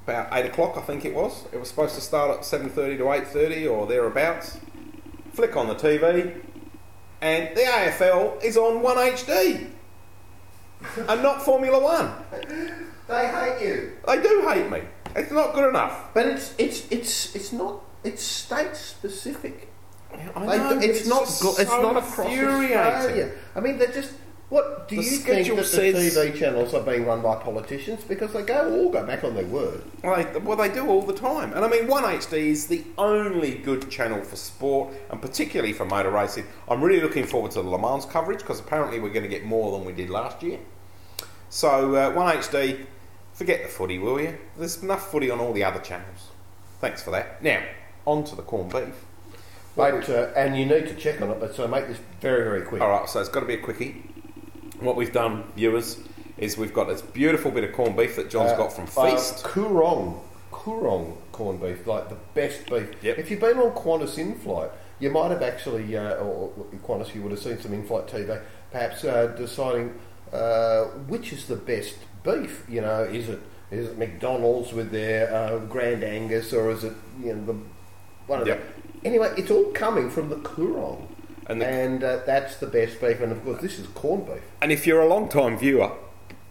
about 8 o'clock I think it was. It was supposed to start at 7.30 to 8.30 or thereabouts. Flick on the TV, and the AFL is on 1HD and not Formula One. They hate you. They do hate me. It's not good enough. But it's it's it's it's not it's state specific. I know, do- but it's, not go- it's so not across infuriating. Australia. I mean, they're just. What do The you think that says- the TV channels are being run by politicians because they go all go back on their word? Well they, well, they do all the time. And I mean, 1HD is the only good channel for sport, and particularly for motor racing. I'm really looking forward to the Le Mans coverage because apparently we're going to get more than we did last year. So, uh, 1HD, forget the footy, will you? There's enough footy on all the other channels. Thanks for that. Now, on to the corned beef. But uh, and you need to check on it. But so make this very very quick. All right, so it's got to be a quickie. What we've done, viewers, is we've got this beautiful bit of corned beef that John's Uh, got from uh, Feast. Coorong, Coorong corned beef, like the best beef. Yep. If you've been on Qantas in-flight, you might have actually, uh, or Qantas, you would have seen some in-flight TV, perhaps uh, deciding uh, which is the best beef. You know, is it is it McDonald's with their uh, Grand Angus, or is it you know the one of Yep. the anyway? It's all coming from the Coorong. And the- and uh, that's the best beef, and of course this is corned beef. And if you're a long time viewer,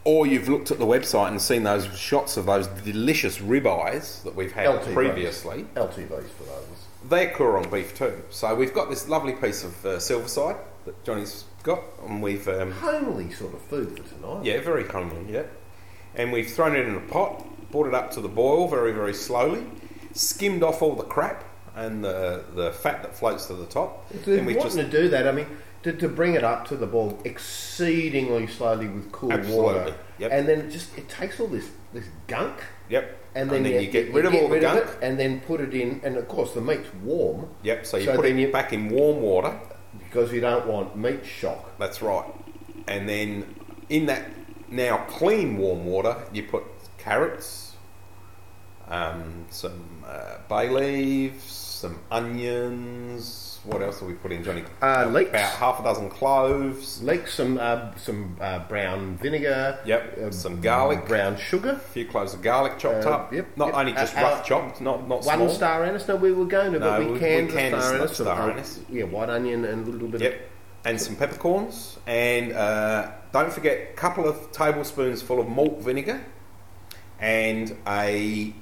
or you've looked at the website and seen those shots of those delicious ribeyes that we've had LTVs. previously, LTVs for those. they're Coorong beef too. So we've got this lovely piece of uh, silverside that Johnny's got, and we've um, Homely sort of food for tonight. yeah, very homely, yeah. And we've thrown it in a pot, brought it up to the boil very, very slowly, skimmed off all the crap and the the fat that floats to the top. To Then we wanting to do that, I mean, to, to bring it up to the boil exceedingly slowly with cool Absolutely, water, yep. and then it just it takes all this this gunk, Yep. and then, you, get rid of you all the gunk. it, and then put it in, and of course the meat's warm Yep. So you So put it you- back in warm water. because you don't want meat shock. That's right. And then in that now clean warm water, you put carrots, um, some uh, bay leaves, some onions. What else have we put in, Johnny? Uh, leeks. About half a dozen cloves. Leeks, some uh, some uh, brown vinegar. Yep, uh, some garlic. brown sugar. A few cloves of garlic chopped Uh, up. yep, Not yep. only just Uh, rough uh, chopped, not not One small. star anise. No, we were going to, No, but we we- canned we canned star anise. star anise. Yeah, white onion and a little bit of Yep. And some peppercorns, and uh, don't forget a couple of tablespoons full of malt vinegar, and a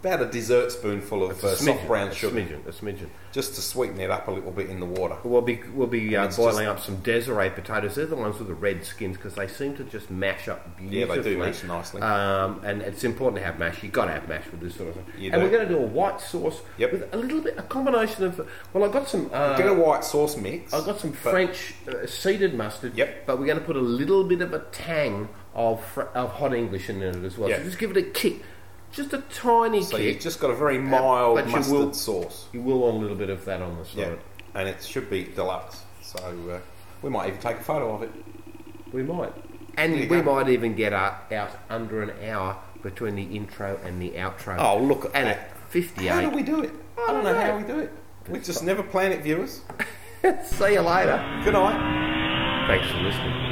about a dessert spoonful of uh, soft brown a sugar, smidgen, a smidgen. just to sweeten it up a little bit in the water. We'll be we'll be uh, boiling up some Desiree potatoes. They're the ones with the red skins because they seem to just mash up beautifully. Yeah, they do mash nicely. Um, and it's important to have mash. You've got to have mash with this sort of thing. You and do. we're going to do a white sauce Yep. with a little bit a combination of. Well, I've got some. Uh, Get a white sauce mix. I've got some French uh, seeded mustard. Yep. But we're going to put a little bit of a tang of fr- of hot English in it as well. Yeah. So just give it a kick, just a tiny So kick. you've just got a very mild but you mustard will- sauce. You will want a little bit of that on the side. Yeah, and it should be deluxe. So uh, we might even take a photo of it. We might. And There you we go. might even get uh, out under an hour between the intro and the outro. Oh, look at And that. at 58. How do we do it? I don't know how we do it. We just never plan it, viewers. See you later. Good night. Thanks for listening.